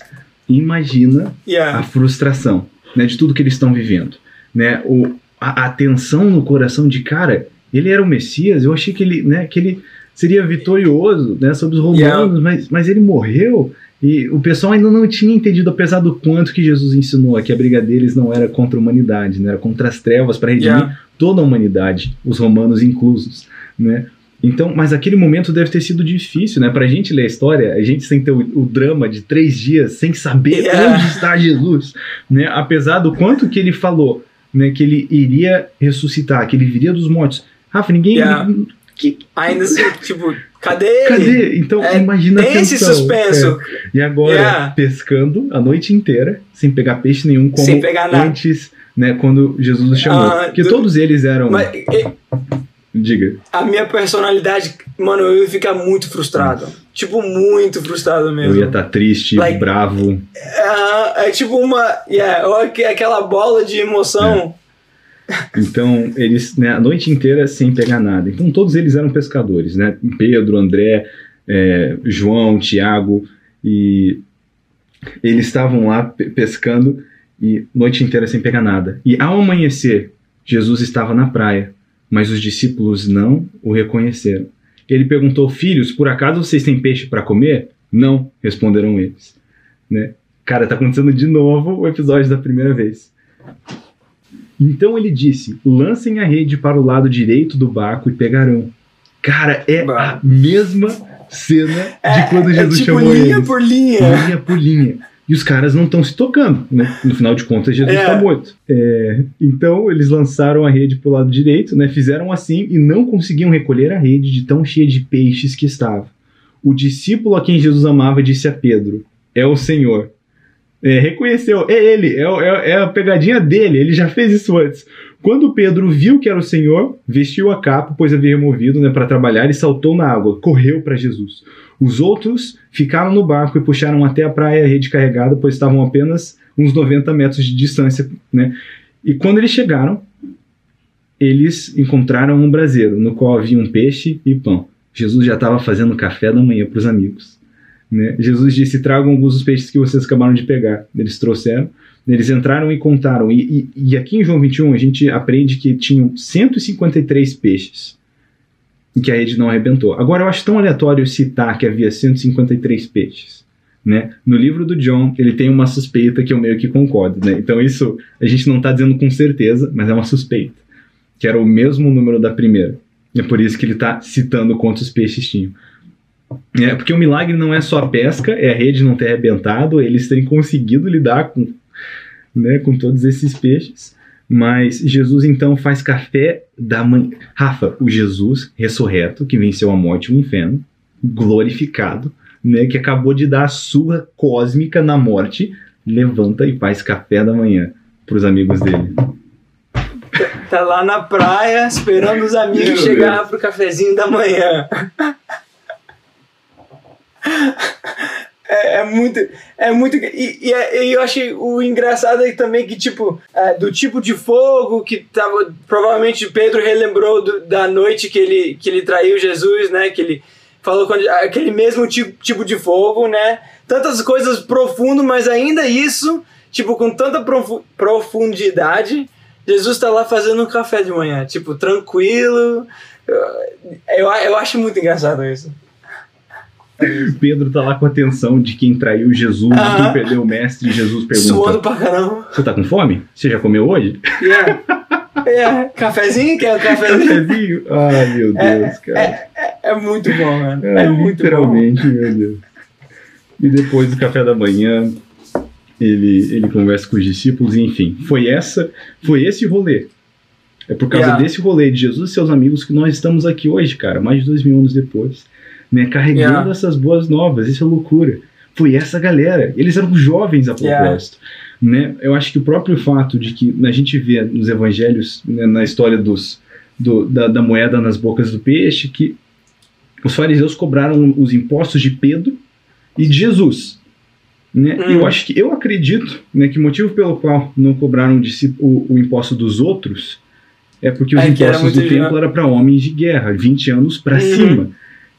Imagina a Yeah. frustração né, de tudo que eles estão vivendo. Né? O, a, a tensão no coração de cara, ele era o Messias, eu achei que ele, né, que ele seria vitorioso né, sobre os romanos, Yeah. mas, mas ele morreu e o pessoal ainda não tinha entendido, apesar do quanto que Jesus ensinou, que a briga deles não era contra a humanidade, né, era contra as trevas para redimir Yeah. toda a humanidade, os romanos inclusos. Né? Então, mas aquele momento deve ter sido difícil, né? Pra gente ler a história, a gente sem ter o, o drama de três dias sem saber Yeah. onde está Jesus, né? Apesar do quanto que ele falou, né? Que ele iria ressuscitar, que ele viria dos mortos. Rafa, ninguém. Yeah. Que, Ainda assim, tipo, cadê ele? cadê? Então, É, imagina Tem esse suspenso. é. E agora, Yeah. pescando a noite inteira, sem pegar peixe nenhum, como Sem pegar nada. antes, né? Quando Jesus os chamou. Ah, Porque do- todos eles eram. Mas e- Diga. a minha personalidade, mano, eu ia ficar muito frustrado. Tipo, muito frustrado Eu mesmo. ia estar triste, Like- bravo. É, é tipo uma. Yeah, aquela bola de emoção. Então, eles, né, a noite inteira sem pegar nada. Então, todos eles eram pescadores, né? Pedro, André, é, João, Tiago, e eles estavam lá pe- pescando e noite inteira sem pegar nada. E ao amanhecer, Jesus estava na praia, mas os discípulos não o reconheceram. Ele perguntou: Filhos, por acaso vocês têm peixe para comer? Não, responderam eles. Né? Cara, tá acontecendo de novo o episódio da primeira vez. Então ele disse: lancem a rede para o lado direito do barco e pegarão. Cara, é a mesma cena de quando é Jesus tipo chamou linha eles. por linha. Linha por linha. E os caras não estão se tocando, né? No final de contas, Jesus É. está morto. É, então eles lançaram a rede para o lado direito, né? Fizeram assim e não conseguiam recolher a rede de tão cheia de peixes que estava. O discípulo a quem Jesus amava disse a Pedro: É o Senhor. É, reconheceu, é ele, é, é- é a pegadinha dele, ele já fez isso antes. Quando Pedro viu que era o Senhor, vestiu a capa, pois havia removido né, para trabalhar, e saltou na água, correu para Jesus. Os outros ficaram no barco e puxaram até a praia a rede carregada, pois estavam apenas uns 90 metros de distância. Né? E quando eles chegaram, eles encontraram um braseiro, no qual havia um peixe e pão. Jesus já estava fazendo café da manhã para os amigos. Né? Jesus disse: Tragam alguns dos peixes que vocês acabaram de pegar. Eles trouxeram, eles entraram e contaram. E, e, e aqui em João 21 a gente aprende que tinham 153 peixes e que a rede não arrebentou. Agora eu acho tão aleatório citar que havia 153 peixes. Né? No livro do John, ele tem uma suspeita que eu meio que concordo. Né? Então, isso a gente não está dizendo com certeza, mas é uma suspeita. Que era o mesmo número da primeira. É por isso que ele está citando quantos peixes tinham. É, porque o milagre não é só a pesca, é a rede não ter arrebentado, eles terem conseguido lidar com, né, com todos esses peixes. Mas Jesus então faz café da manhã. Rafa, o Jesus ressurreto, que venceu a morte e o inferno, glorificado, né, que acabou de dar a sua cósmica na morte, levanta e faz café da manhã para os amigos dele. Tá lá na praia esperando os amigos Meu chegar Deus. pro cafezinho da manhã. É, é, muito. É muito. E, e, é, e, eu achei o engraçado aí também que, tipo, é, do tipo de fogo que tava. Provavelmente Pedro relembrou do, da noite que ele, que ele traiu Jesus, né? Que ele falou com aquele mesmo tipo, tipo de fogo, né? Tantas coisas profundas, mas ainda isso, tipo, com tanta profundidade, Jesus tá lá fazendo um café de manhã, tipo, tranquilo. Eu, eu, eu acho muito engraçado isso. Pedro tá lá com a atenção de quem traiu Jesus, de quem perdeu o mestre. Jesus pergunta: Suando pra caramba. Você tá com fome? Você já comeu hoje? Yeah. É, cafezinho? Quer um cafezinho? Cafezinho? Ai, meu é, Deus, é, cara. É, é, é, muito bom, mano. É, é literalmente, meu Deus. E depois do café da manhã, ele, ele conversa com os discípulos, e enfim, foi essa, foi esse rolê. É por causa yeah. desse rolê de Jesus e seus amigos que nós estamos aqui hoje, cara, mais de dois mil anos depois né, carregando yeah. essas boas novas. Isso é loucura. Foi essa galera. Eles eram jovens a propósito. Yeah. Né? Eu acho que o próprio fato de que a gente vê nos evangelhos, né, na história dos, do, da, da moeda nas bocas do peixe, que os fariseus cobraram os impostos de Pedro e de Jesus. Né? Hum. Eu acho que eu acredito né, que o motivo pelo qual não cobraram o, o imposto dos outros é porque os é impostos do templo eram para homens de guerra, 20 anos para uhum. cima.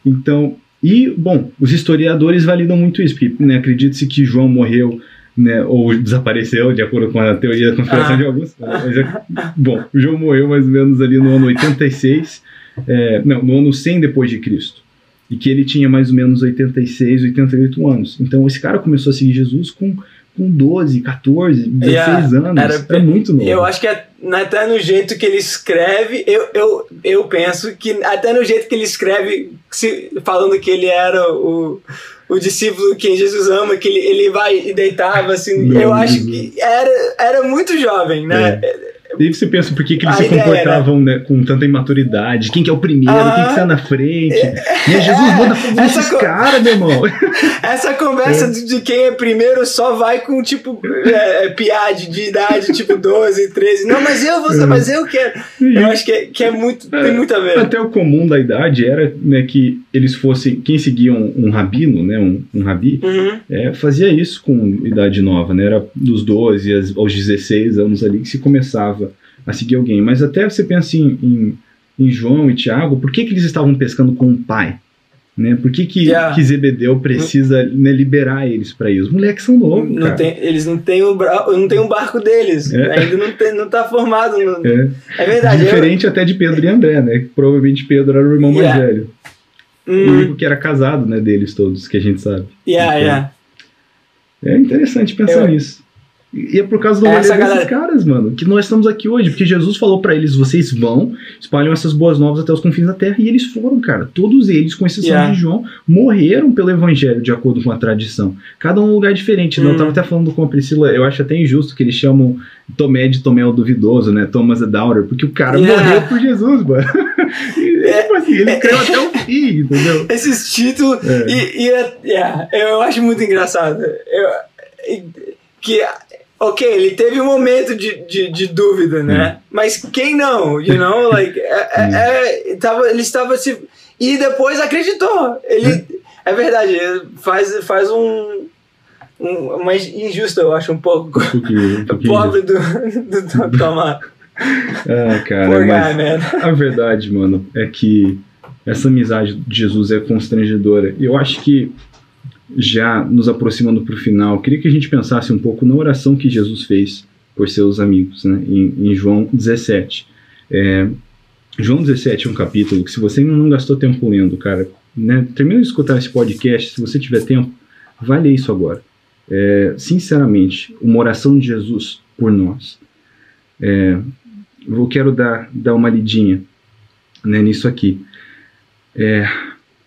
Então, e, bom, os historiadores validam muito isso, porque né, acredita-se que João morreu né, ou desapareceu, de acordo com a teoria da conspiração ah. de Augusto. Né, bom, o João morreu mais ou menos ali no ano 86, é, não, no ano 100 depois de Cristo. E que ele tinha mais ou menos 86, 88 anos. Então esse cara começou a seguir Jesus com com 12, 14, 16 yeah, anos. Era, é muito novo. Eu acho que é, até no jeito que ele escreve, eu, eu, eu penso que até no jeito que ele escreve, se, falando que ele era o, o discípulo que Jesus ama, que ele, ele vai e deitava, assim, Meu eu acho que era, era muito jovem, né? É. E aí você pensa por que, que eles se comportavam né, com tanta imaturidade, quem que é o primeiro, ah, quem que está na frente. É, e é Jesus, manda fogo esses caras, meu irmão. Essa conversa é. de quem é primeiro só vai com, tipo, é, é piade de idade, tipo 12, 13. Não, mas eu, você, é. mas eu quero. Eu acho que é, que é muito, tem muito a ver. Até o comum da idade era né, que eles fossem, quem seguia um, um rabino, né, um, um rabi, uhum. fazia isso com idade nova, né, era dos 12 aos 16 anos ali que se começava a seguir alguém. Mas até você pensa em, em, em João e Tiago, por que, que eles estavam pescando com o pai? Né? Por que, que, yeah. que Zebedeu precisa né, liberar eles para ir? Os moleques são loucos. Não tem, eles não têm o não tem um barco deles. É. Ainda não, tem, não tá formado. No... É. é. verdade. Diferente eu... até de Pedro e André, né? Provavelmente Pedro era o irmão yeah. mais velho. Uhum. O único que era casado, né, deles todos, que a gente sabe. Yeah, então, yeah. É interessante pensar eu... nisso. E é por causa do rolê desses galera... caras, mano, que nós estamos aqui hoje. Porque Jesus falou para eles: vocês vão, espalham essas boas novas até os confins da terra. E eles foram, cara. Todos eles, com exceção yeah. de João, morreram pelo evangelho, de acordo com a tradição. Cada um um lugar diferente. Né? Eu tava hum. até falando com a Priscila, eu acho até injusto que eles chamam Tomé de Tomé o Duvidoso, né? Thomas a Doubter, porque o cara yeah. morreu por Jesus, mano. e, é, tipo assim, ele é, creu até o fim, entendeu? Esses títulos. É. E, e é, yeah, eu acho muito engraçado. Eu, que ok, ele teve um momento de, de, de dúvida, né? Hum. Mas quem não? You know, like, é, é, hum. é, tava, ele estava se. E depois acreditou. Ele. Hum. É verdade, faz, faz um. Um mais injusto, eu acho, um pouco. Um pouquinho, um pouquinho pobre do, do, do Tomar. ah, cara. Poor guy. A verdade, mano, é que essa amizade de Jesus é constrangedora. Eu acho que já nos aproximando para o final, queria que a gente pensasse um pouco na oração que Jesus fez por seus amigos, né, em, em João 17. É, João 17 é um capítulo que, se você não gastou tempo lendo, cara, né, termina de escutar esse podcast, se você tiver tempo, vai ler isso agora. É, sinceramente, uma oração de Jesus por nós. É, eu quero dar, dar uma lidinha né, nisso aqui. É,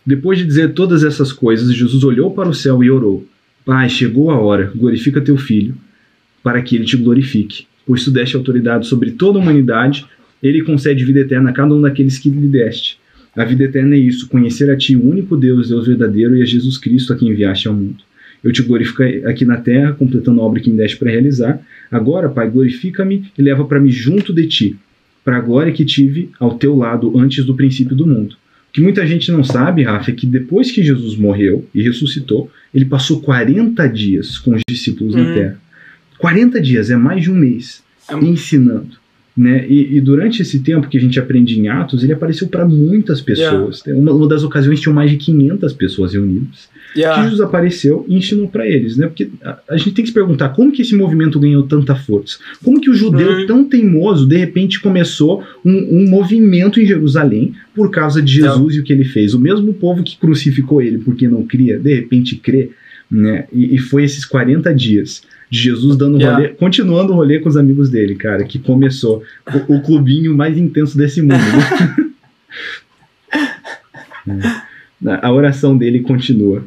depois de dizer todas essas coisas, Jesus olhou para o céu e orou: Pai, chegou a hora, glorifica teu filho, para que ele te glorifique. Pois tu deste autoridade sobre toda a humanidade, ele concede vida eterna a cada um daqueles que lhe deste. A vida eterna é isso: conhecer a ti, o único Deus, Deus verdadeiro, e a Jesus Cristo a quem enviaste ao mundo. Eu te glorifiquei aqui na terra, completando a obra que me deste para realizar. Agora, Pai, glorifica-me e leva para mim junto de ti, para a glória que tive ao teu lado antes do princípio do mundo. O que muita gente não sabe, Rafa, é que depois que Jesus morreu e ressuscitou, ele passou 40 dias com os discípulos na Uhum. terra. 40 dias, é mais de um mês, É- ensinando. Né? E, e durante esse tempo que a gente aprende em Atos, ele apareceu para muitas pessoas. Uma, uma das ocasiões tinham mais de 500 pessoas reunidas. Yeah. Jesus apareceu e ensinou para eles, né? Porque a, a gente tem que se perguntar como que esse movimento ganhou tanta força? Como que o judeu Uhum. tão teimoso de repente começou um, um movimento em Jerusalém por causa de Jesus e o que ele fez? O mesmo povo que crucificou ele porque não cria, de repente crê, né? E, e foi esses 40 dias de Jesus dando Yeah. rolê, continuando o rolê com os amigos dele, cara, que começou o, o clubinho mais intenso desse mundo. né? É. A oração dele continua.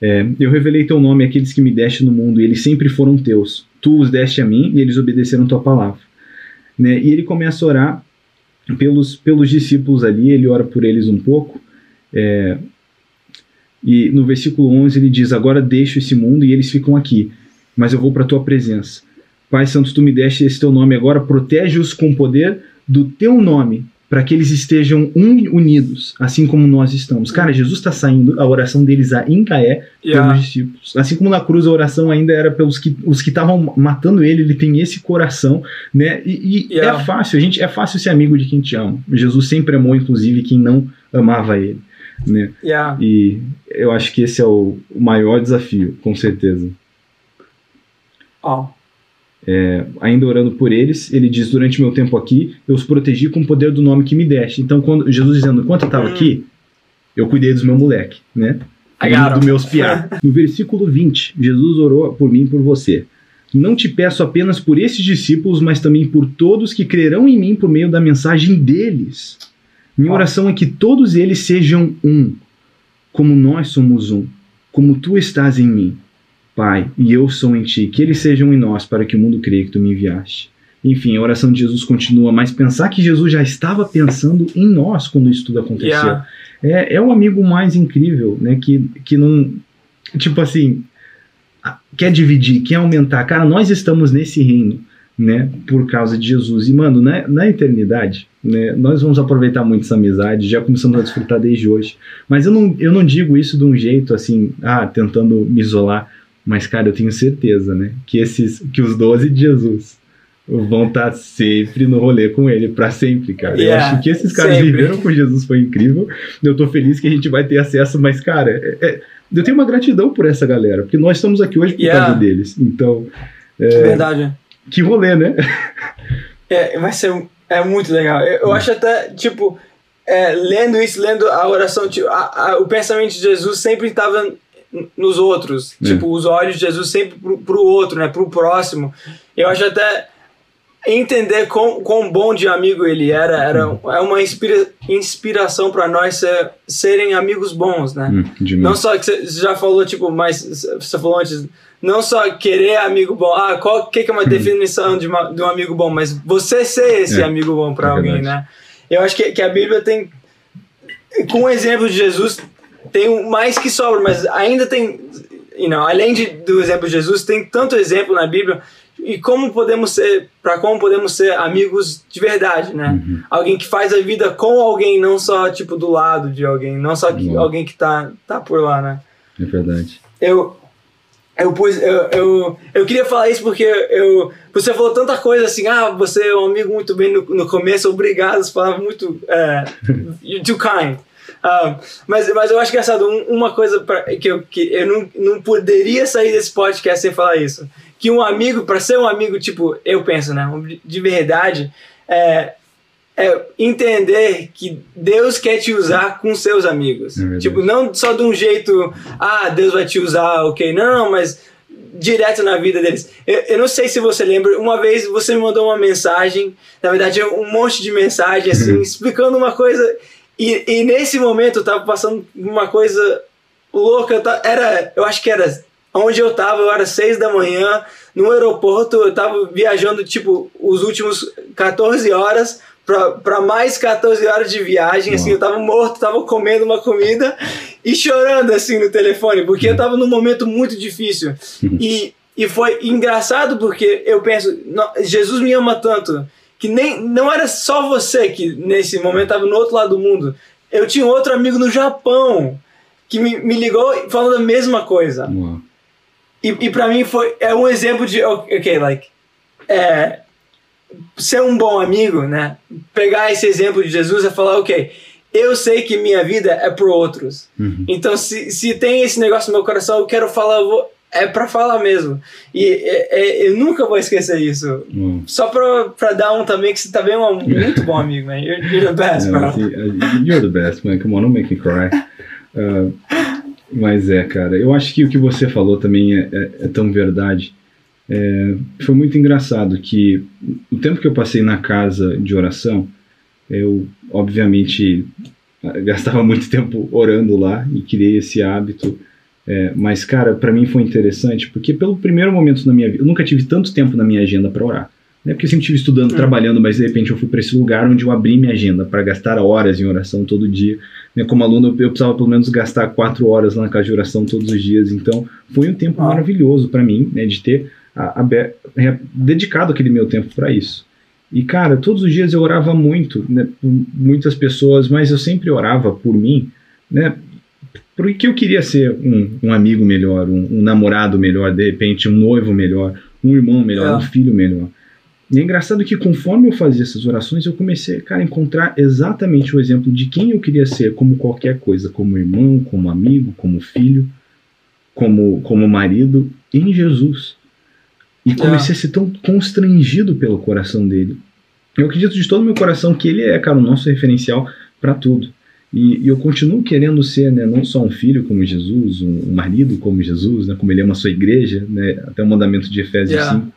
É, eu revelei teu nome àqueles que me deste no mundo, e eles sempre foram teus. Tu os deste a mim, e eles obedeceram tua palavra. Né? E ele começa a orar pelos, pelos discípulos ali, ele ora por eles um pouco. é, e no versículo 11 ele diz: Agora deixo esse mundo e eles ficam aqui, mas eu vou para tua presença. Pai Santo, tu me deste esse teu nome agora, protege-os com o poder do teu nome, para que eles estejam un- unidos, assim como nós estamos. Cara, Jesus está saindo, a oração deles a em Caé Yeah. pelos discípulos. Assim como na cruz a oração ainda era pelos que os que estavam matando ele, ele tem esse coração, né? E, e Yeah. é fácil, a gente é fácil ser amigo de quem te ama. Jesus sempre amou, inclusive, quem não amava ele, né? Yeah. E eu acho que esse é o maior desafio, com certeza. Oh. Ainda orando por eles, ele diz: Durante meu tempo aqui, eu os protegi com o poder do nome que me deste. Então, quando Jesus dizendo, enquanto eu estava Hum. aqui, eu cuidei dos meus moleque, né? Do meus piá. No versículo 20, Jesus orou por mim e por você. Não te peço apenas por esses discípulos, mas também por todos que crerão em mim por meio da mensagem deles. Minha oração é que todos eles sejam um, como nós somos um, como tu estás em mim, Pai, e eu sou em ti, que eles sejam em nós, para que o mundo creia que tu me enviaste. Enfim, a oração de Jesus continua, mas pensar que Jesus já estava pensando em nós quando isso tudo aconteceu Yeah. é, é o amigo mais incrível, né? Que, que não. Tipo assim. Quer dividir, quer aumentar. Cara, nós estamos nesse reino, né? Por causa de Jesus. E, mano, na, na eternidade, né? Nós vamos aproveitar muito essa amizade, já começamos a desfrutar desde hoje. Mas eu não, eu não digo isso de um jeito assim, ah, tentando me isolar. Mas, cara, eu tenho certeza, né? Que, esses, que os 12 de Jesus vão estar sempre no rolê com ele, pra sempre, cara. eu Yeah, acho que esses caras sempre. viveram com Jesus, foi incrível. Eu tô feliz que a gente vai ter acesso, mas, cara, é- é- eu tenho uma gratidão por essa galera, porque nós estamos aqui hoje por Yeah. causa deles. Então, Verdade. que rolê, né? É, vai ser é muito legal. Eu, eu acho até, tipo, é, lendo isso, lendo a oração, tipo, a- a- o pensamento de Jesus sempre estava nos outros. É. Tipo, os olhos de Jesus sempre pro, pro outro, né? Pro próximo. Eu acho até entender quão, quão bom de amigo ele era, era é uma inspira, inspiração para nós ser, serem amigos bons, né? Hum. Não só que você já falou, tipo, mas você falou antes, não só querer amigo bom, ah, qual que, que é uma definição de, uma- de um amigo bom, mas você ser esse É, amigo bom para é alguém, verdade. né? Eu acho que, que a Bíblia tem, com o exemplo de Jesus, tem mais que sobra, mas ainda tem, you know, além de, do exemplo de Jesus, tem tanto exemplo na Bíblia e como podemos ser, para como podemos ser amigos de verdade, né? Uhum. Alguém que faz a vida com alguém, não só tipo do lado de alguém, não só que, alguém que tá, tá por lá, né? É verdade. Eu eu pus eu, eu, eu queria falar isso porque eu você falou tanta coisa assim, ah, você é um amigo muito bem no, no começo, obrigado, as palavras muito é, you're too kind. Ah, mas, mas eu acho engraçado, um- uma coisa pra, que, eu, que eu não, não poderia sair desse podcast sem falar isso. Que um amigo, para ser um amigo, tipo, eu penso, né? De verdade, é, é entender que Deus quer te usar com seus amigos. É tipo, não só de um jeito, ah, Deus vai te usar, ok. Não, não, mas direto na vida deles. Eu, eu não sei se você lembra, uma vez você me mandou uma mensagem, na verdade é um monte de mensagem, assim, explicando uma coisa E, e nesse momento eu tava passando uma coisa louca. Eu tava, era, eu acho que era onde eu tava, eu era seis da manhã, no aeroporto, eu tava viajando, tipo, os últimos 14 horas para mais 14 horas de viagem, assim, eu tava morto, tava comendo uma comida e chorando, assim, no telefone, porque eu tava num momento muito difícil. E, e foi engraçado porque eu penso, Jesus me ama tanto, que nem não era só você que nesse momento tava no outro lado do mundo. Eu tinha outro amigo no Japão que me, me ligou falando a mesma coisa. Uau. E, e para mim foi é um exemplo de ok, like é, ser um bom amigo, né? Pegar esse exemplo de Jesus e falar, ok, eu sei que minha vida é por outros. Uhum. Então, se, se tem esse negócio no meu coração, eu quero falar, eu vou, é para falar mesmo. E é, é, eu nunca vou esquecer isso. Uhum. Só pra, pra dar um também, que você também é um muito bom amigo, man. You're, you're the best, bro. You're the best, man. Come on, don't make me cry. Uh, mas é, cara, eu acho que o que você falou também é, é, é tão verdade. É, foi muito engraçado que o tempo que eu passei na casa de oração, eu obviamente gastava muito tempo orando lá e criei esse hábito. É, mas, cara, para mim foi interessante porque, pelo primeiro momento na minha vida, eu nunca tive tanto tempo na minha agenda para orar. Né? Porque eu sempre estive estudando, hum. trabalhando, mas de repente eu fui para esse lugar onde eu abri minha agenda para gastar horas em oração todo dia. Né? Como aluno, eu precisava pelo menos gastar quatro horas lá na casa de oração todos os dias. Então, foi um tempo ah. maravilhoso para mim, né, de ter a, a, a, dedicado aquele meu tempo para isso. E, cara, todos os dias eu orava muito, né, por muitas pessoas, mas eu sempre orava por mim, né, porque eu queria ser um, um amigo melhor, um, um, namorado melhor, de repente um noivo melhor, um irmão melhor, é. um filho melhor. E é engraçado que conforme eu fazia essas orações, eu comecei cara, a encontrar exatamente o exemplo de quem eu queria ser como qualquer coisa, como irmão, como amigo, como filho, como, como marido, em Jesus. E comecei é. a ser tão constrangido pelo coração dele. Eu acredito de todo meu coração que ele é, cara, o nosso referencial para tudo. E, e, eu continuo querendo ser, né, não só um filho como Jesus, um, um, marido como Jesus, né, como ele ama a sua igreja, né, até o mandamento de Efésios yeah. 5.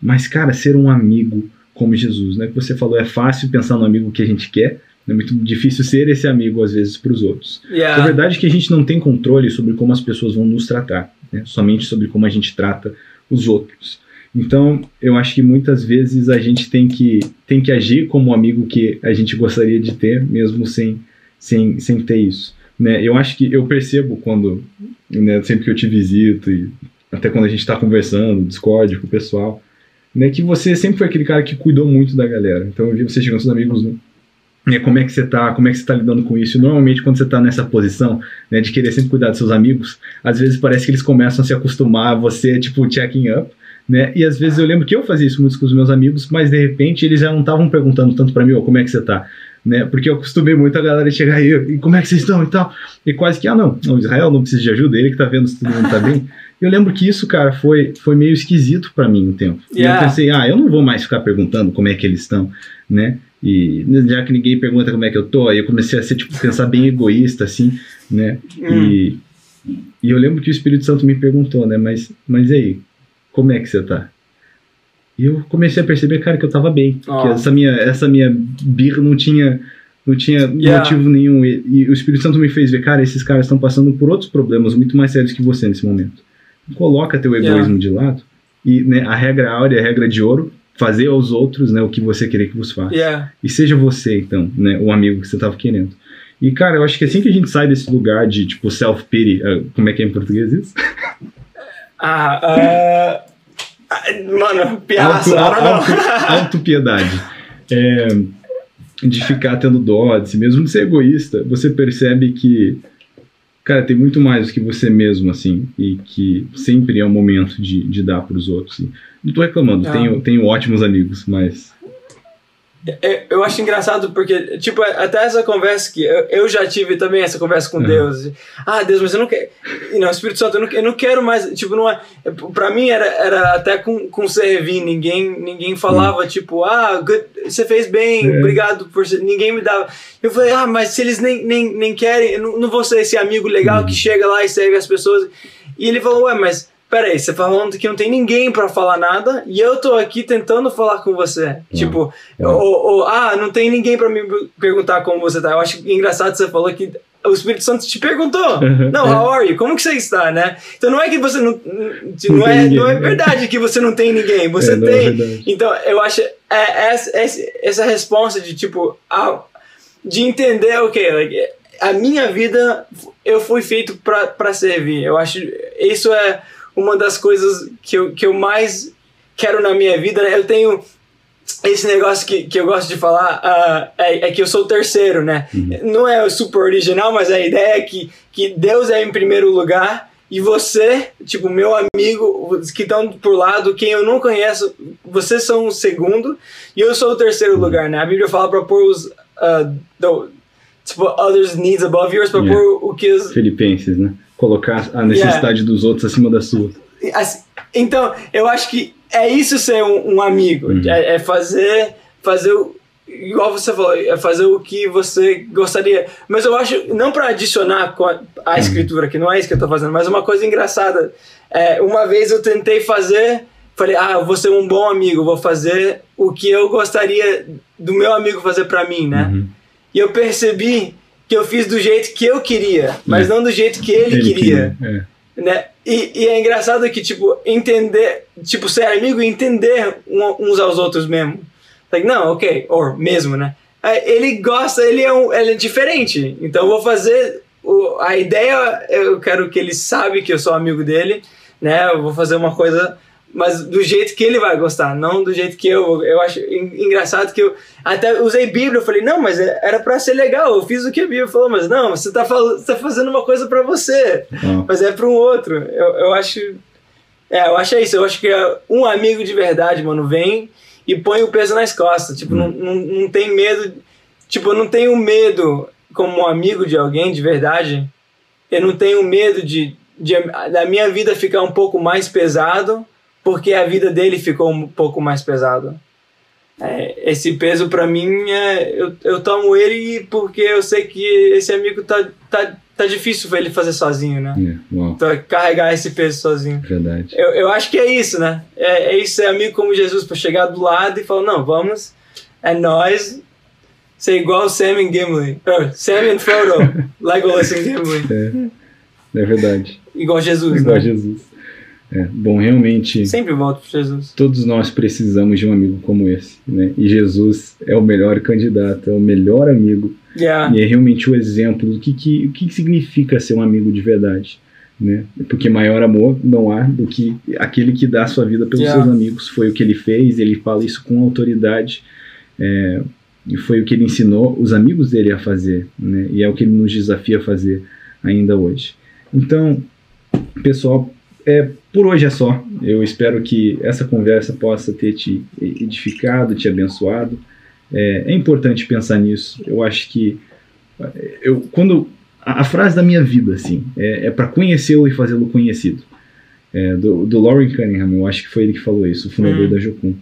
Mas, cara, ser um amigo como Jesus, né, que você falou, é fácil pensar no amigo que a gente quer, é muito difícil ser esse amigo às vezes para os outros. Yeah. A verdade é que a gente não tem controle sobre como as pessoas vão nos tratar, né, somente sobre como a gente trata os outros. Então, eu acho que muitas vezes a gente tem que, tem que agir como o amigo que a gente gostaria de ter, mesmo sem, sem, sem ter isso. Né? Eu acho que eu percebo quando, né, sempre que eu te visito, e até quando a gente está conversando, Discord com o pessoal, né, que você sempre foi aquele cara que cuidou muito da galera. Então, eu vi você chegando com seus amigos né, como é que você está, como é que você tá lidando com isso. E normalmente quando você está nessa posição, né, de querer sempre cuidar dos seus amigos, às vezes parece que eles começam a se acostumar a você, tipo, checking up, né? E às vezes eu lembro que eu fazia isso muito com os meus amigos, mas de repente eles já não estavam perguntando tanto para mim, oh, como é que você tá? Né? Porque eu acostumei muito a galera chegar aí, e como é que vocês estão e tal. E quase que, ah, não, o Israel não precisa de ajuda, ele que tá vendo se todo mundo tá bem. Eu lembro que isso, cara, foi, foi meio esquisito para mim um tempo. Yeah. E eu pensei, ah, eu não vou mais ficar perguntando como é que eles estão, né? E já que ninguém pergunta como é que eu tô, aí eu comecei a ser, tipo, pensar bem egoísta, assim, né? Hum. E, e eu lembro que o Espírito Santo me perguntou, né? Mas, mas aí? como é que você tá? E eu comecei a perceber, cara, que eu tava bem. Oh. Que essa minha, essa minha birra não tinha, não tinha yeah. motivo nenhum. E, e, o Espírito Santo me fez ver, cara, esses caras estão passando por outros problemas muito mais sérios que você nesse momento. Coloca teu egoísmo yeah. de lado. E né, a regra áurea, a regra de ouro, fazer aos outros né, o que você querer que você faça. Yeah. E seja você, então, né, o amigo que você tava querendo. E, cara, eu acho que assim que a gente sai desse lugar de, tipo, self-pity, uh, como é que é em português isso? Ah, uh, mano, piaça, auto, Autopiedade. É, de ficar tendo dó de si mesmo, de ser egoísta. Você percebe que, cara, tem muito mais do que você mesmo, assim, e que sempre é o momento de, de dar para os outros. E não tô reclamando, ah. tenho, tenho ótimos amigos, mas eu acho engraçado porque, tipo, até essa conversa que eu, eu já tive também, essa conversa com uhum. Deus. Ah, Deus, mas eu não quero. Não, Espírito Santo, eu não, eu não quero mais. Tipo, não é. Pra mim era, era até com, com servir, ninguém, ninguém falava, uhum. tipo, ah, good, você fez bem, é. obrigado por. Ninguém me dava. Eu falei, ah, mas se eles nem, nem, nem querem, eu não, não vou ser esse amigo legal uhum. que chega lá e serve as pessoas. E ele falou, ué, mas peraí, você tá falando que não tem ninguém para falar nada e eu tô aqui tentando falar com você. Tipo, ou, ou, ah, não tem ninguém para me perguntar como você tá. Eu acho engraçado que você falou que o Espírito Santo te perguntou. não, how are you? Como que você está, né? Então não é que você não. Não, não, é, ninguém, não é verdade que você não tem ninguém. Você é, tem. É então, eu acho. É, é essa, essa resposta de tipo. Ah, de entender, ok, like, a minha vida eu fui feito para servir. Eu acho isso é uma das coisas que eu, que eu mais quero na minha vida. Né? Eu tenho esse negócio que, que eu gosto de falar uh, é, é, que eu sou o terceiro, né? Uhum. Não é super original, mas a ideia é que, que Deus é em primeiro lugar e você, tipo, meu amigo, os que estão por lado, quem eu não conheço, vocês são o segundo e eu sou o terceiro uhum. lugar, né? A Bíblia fala para pôr os. Uh, do, tipo, others needs above yours, para yeah. pôr o que os. Filipenses, né? Colocar a necessidade yeah. dos outros acima da sua. Então, eu acho que é isso ser um, um amigo. Uhum. É, é, fazer, fazer o, igual você falou, é fazer o que você gostaria. Mas eu acho, não para adicionar a, a uhum. escritura, que não é isso que eu tô fazendo, mas uma coisa engraçada. É, uma vez eu tentei fazer, falei, ah, vou ser um bom amigo, vou fazer o que eu gostaria do meu amigo fazer para mim, né? Uhum. E eu percebi que eu fiz do jeito que eu queria, mas é. não do jeito que ele, ele queria. queria. É. Né? E, e, é engraçado que, tipo, entender, tipo, ser amigo e entender uns aos outros mesmo. Like, não, ok, ou mesmo, né? Ele gosta, ele é, um, ele é diferente. Então eu vou fazer. O, a ideia, eu quero que ele sabe que eu sou amigo dele, né? Eu vou fazer uma coisa mas do jeito que ele vai gostar, não do jeito que eu. Eu acho engraçado que eu até usei Bíblia, eu falei, não, mas é, era para ser legal, eu fiz o que a Bíblia falou, mas não, você tá, você tá fazendo uma coisa para você, uhum. mas é para um outro. Eu, eu acho. É, eu acho isso, eu acho que um amigo de verdade, mano, vem e põe o peso nas costas, tipo, não, não, não tem medo, tipo, eu não tenho medo como um amigo de alguém de verdade, eu não tenho medo de, de da minha vida ficar um pouco mais pesado porque a vida dele ficou um pouco mais pesada. É, esse peso para mim é eu, eu tomo ele porque eu sei que esse amigo tá, tá, tá difícil para ele fazer sozinho, né? Yeah, é, Então, carregar esse peso sozinho. Verdade. Eu, eu acho que é isso, né? É, é isso, é amigo como Jesus para chegar do lado e falar: não, vamos, é nós, ser igual Sam e Gimli. Uh, Sam e Frodo, Legolas e Gimli. É, é verdade. Igual Jesus, igual né? Jesus. É, bom, realmente. Sempre volto para Jesus. Todos nós precisamos de um amigo como esse, né? E Jesus é o melhor candidato, é o melhor amigo. Yeah. E é realmente o exemplo do que, que, o que significa ser um amigo de verdade. Né? Porque maior amor não há do que aquele que dá a sua vida pelos yeah. seus amigos. Foi o que ele fez, ele fala isso com autoridade. É, e foi o que ele ensinou os amigos dele a fazer. Né? E é o que ele nos desafia a fazer ainda hoje. Então, pessoal, é, por hoje é só. Eu espero que essa conversa possa ter te edificado, te abençoado. É, é importante pensar nisso. Eu acho que eu quando a, a frase da minha vida assim é, é para conhecê-lo e fazê-lo conhecido. É, do, do Lauren Cunningham, eu acho que foi ele que falou isso, o fundador hum. da Jocum.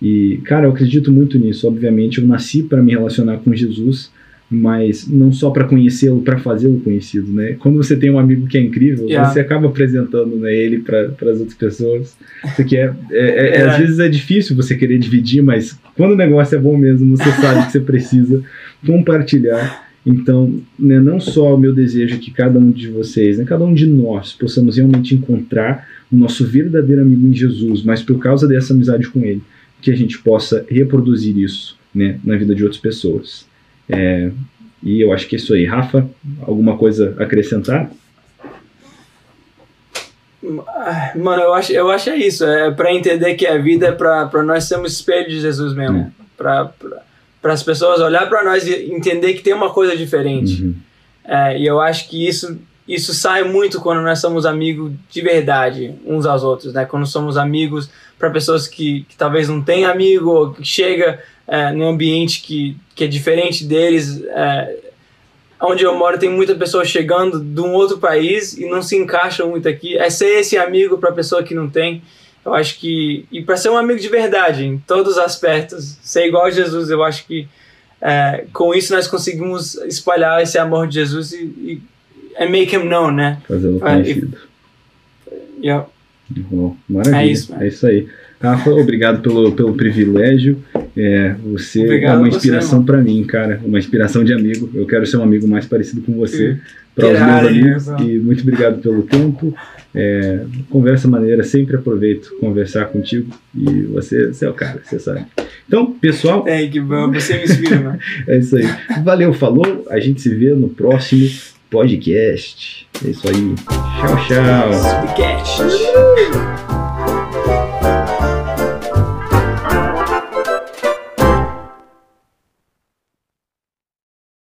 E cara, eu acredito muito nisso. Obviamente, eu nasci para me relacionar com Jesus mas não só para conhecê-lo, para fazê-lo conhecido, né? Quando você tem um amigo que é incrível, yeah. você acaba apresentando né, ele para as outras pessoas. Isso aqui é, é, é, é, às vezes é difícil você querer dividir, mas quando o negócio é bom mesmo, você sabe que você precisa compartilhar. Então, né, não só o meu desejo é que cada um de vocês, né, cada um de nós, possamos realmente encontrar o nosso verdadeiro amigo em Jesus, mas por causa dessa amizade com Ele, que a gente possa reproduzir isso né, na vida de outras pessoas. É, e eu acho que é isso aí. Rafa, alguma coisa a acrescentar? Mano, eu acho, eu acho é isso. É para entender que a vida é para nós sermos espelho de Jesus mesmo. É. Para as pessoas olhar para nós e entender que tem uma coisa diferente. Uhum. É, e eu acho que isso, isso sai muito quando nós somos amigos de verdade uns aos outros. Né? Quando somos amigos para pessoas que, que talvez não têm amigo ou que chega é, num ambiente que, que é diferente deles. É, onde eu moro tem muita pessoa chegando de um outro país e não se encaixa muito aqui. É ser esse amigo para pessoa que não tem. Eu acho que e para ser um amigo de verdade em todos os aspectos, ser igual a Jesus, eu acho que é, com isso nós conseguimos espalhar esse amor de Jesus e, e make him known, né? Fazê-lo conhecido. Yeah. Bom, maravilha. É isso, é isso aí. Rafa, obrigado pelo, pelo privilégio. É, você Obrigado é uma inspiração para mim, cara. Uma inspiração de amigo. Eu quero ser um amigo mais parecido com você. Para os meus amigos. E muito obrigado pelo tempo. É, conversa maneira, sempre aproveito conversar contigo. E você, você é o cara, você sabe. Então, pessoal, É, que bom, você me inspira, mano. é isso aí. Valeu, falou. A gente se vê no próximo podcast. É isso aí. Tchau, tchau. Subcast.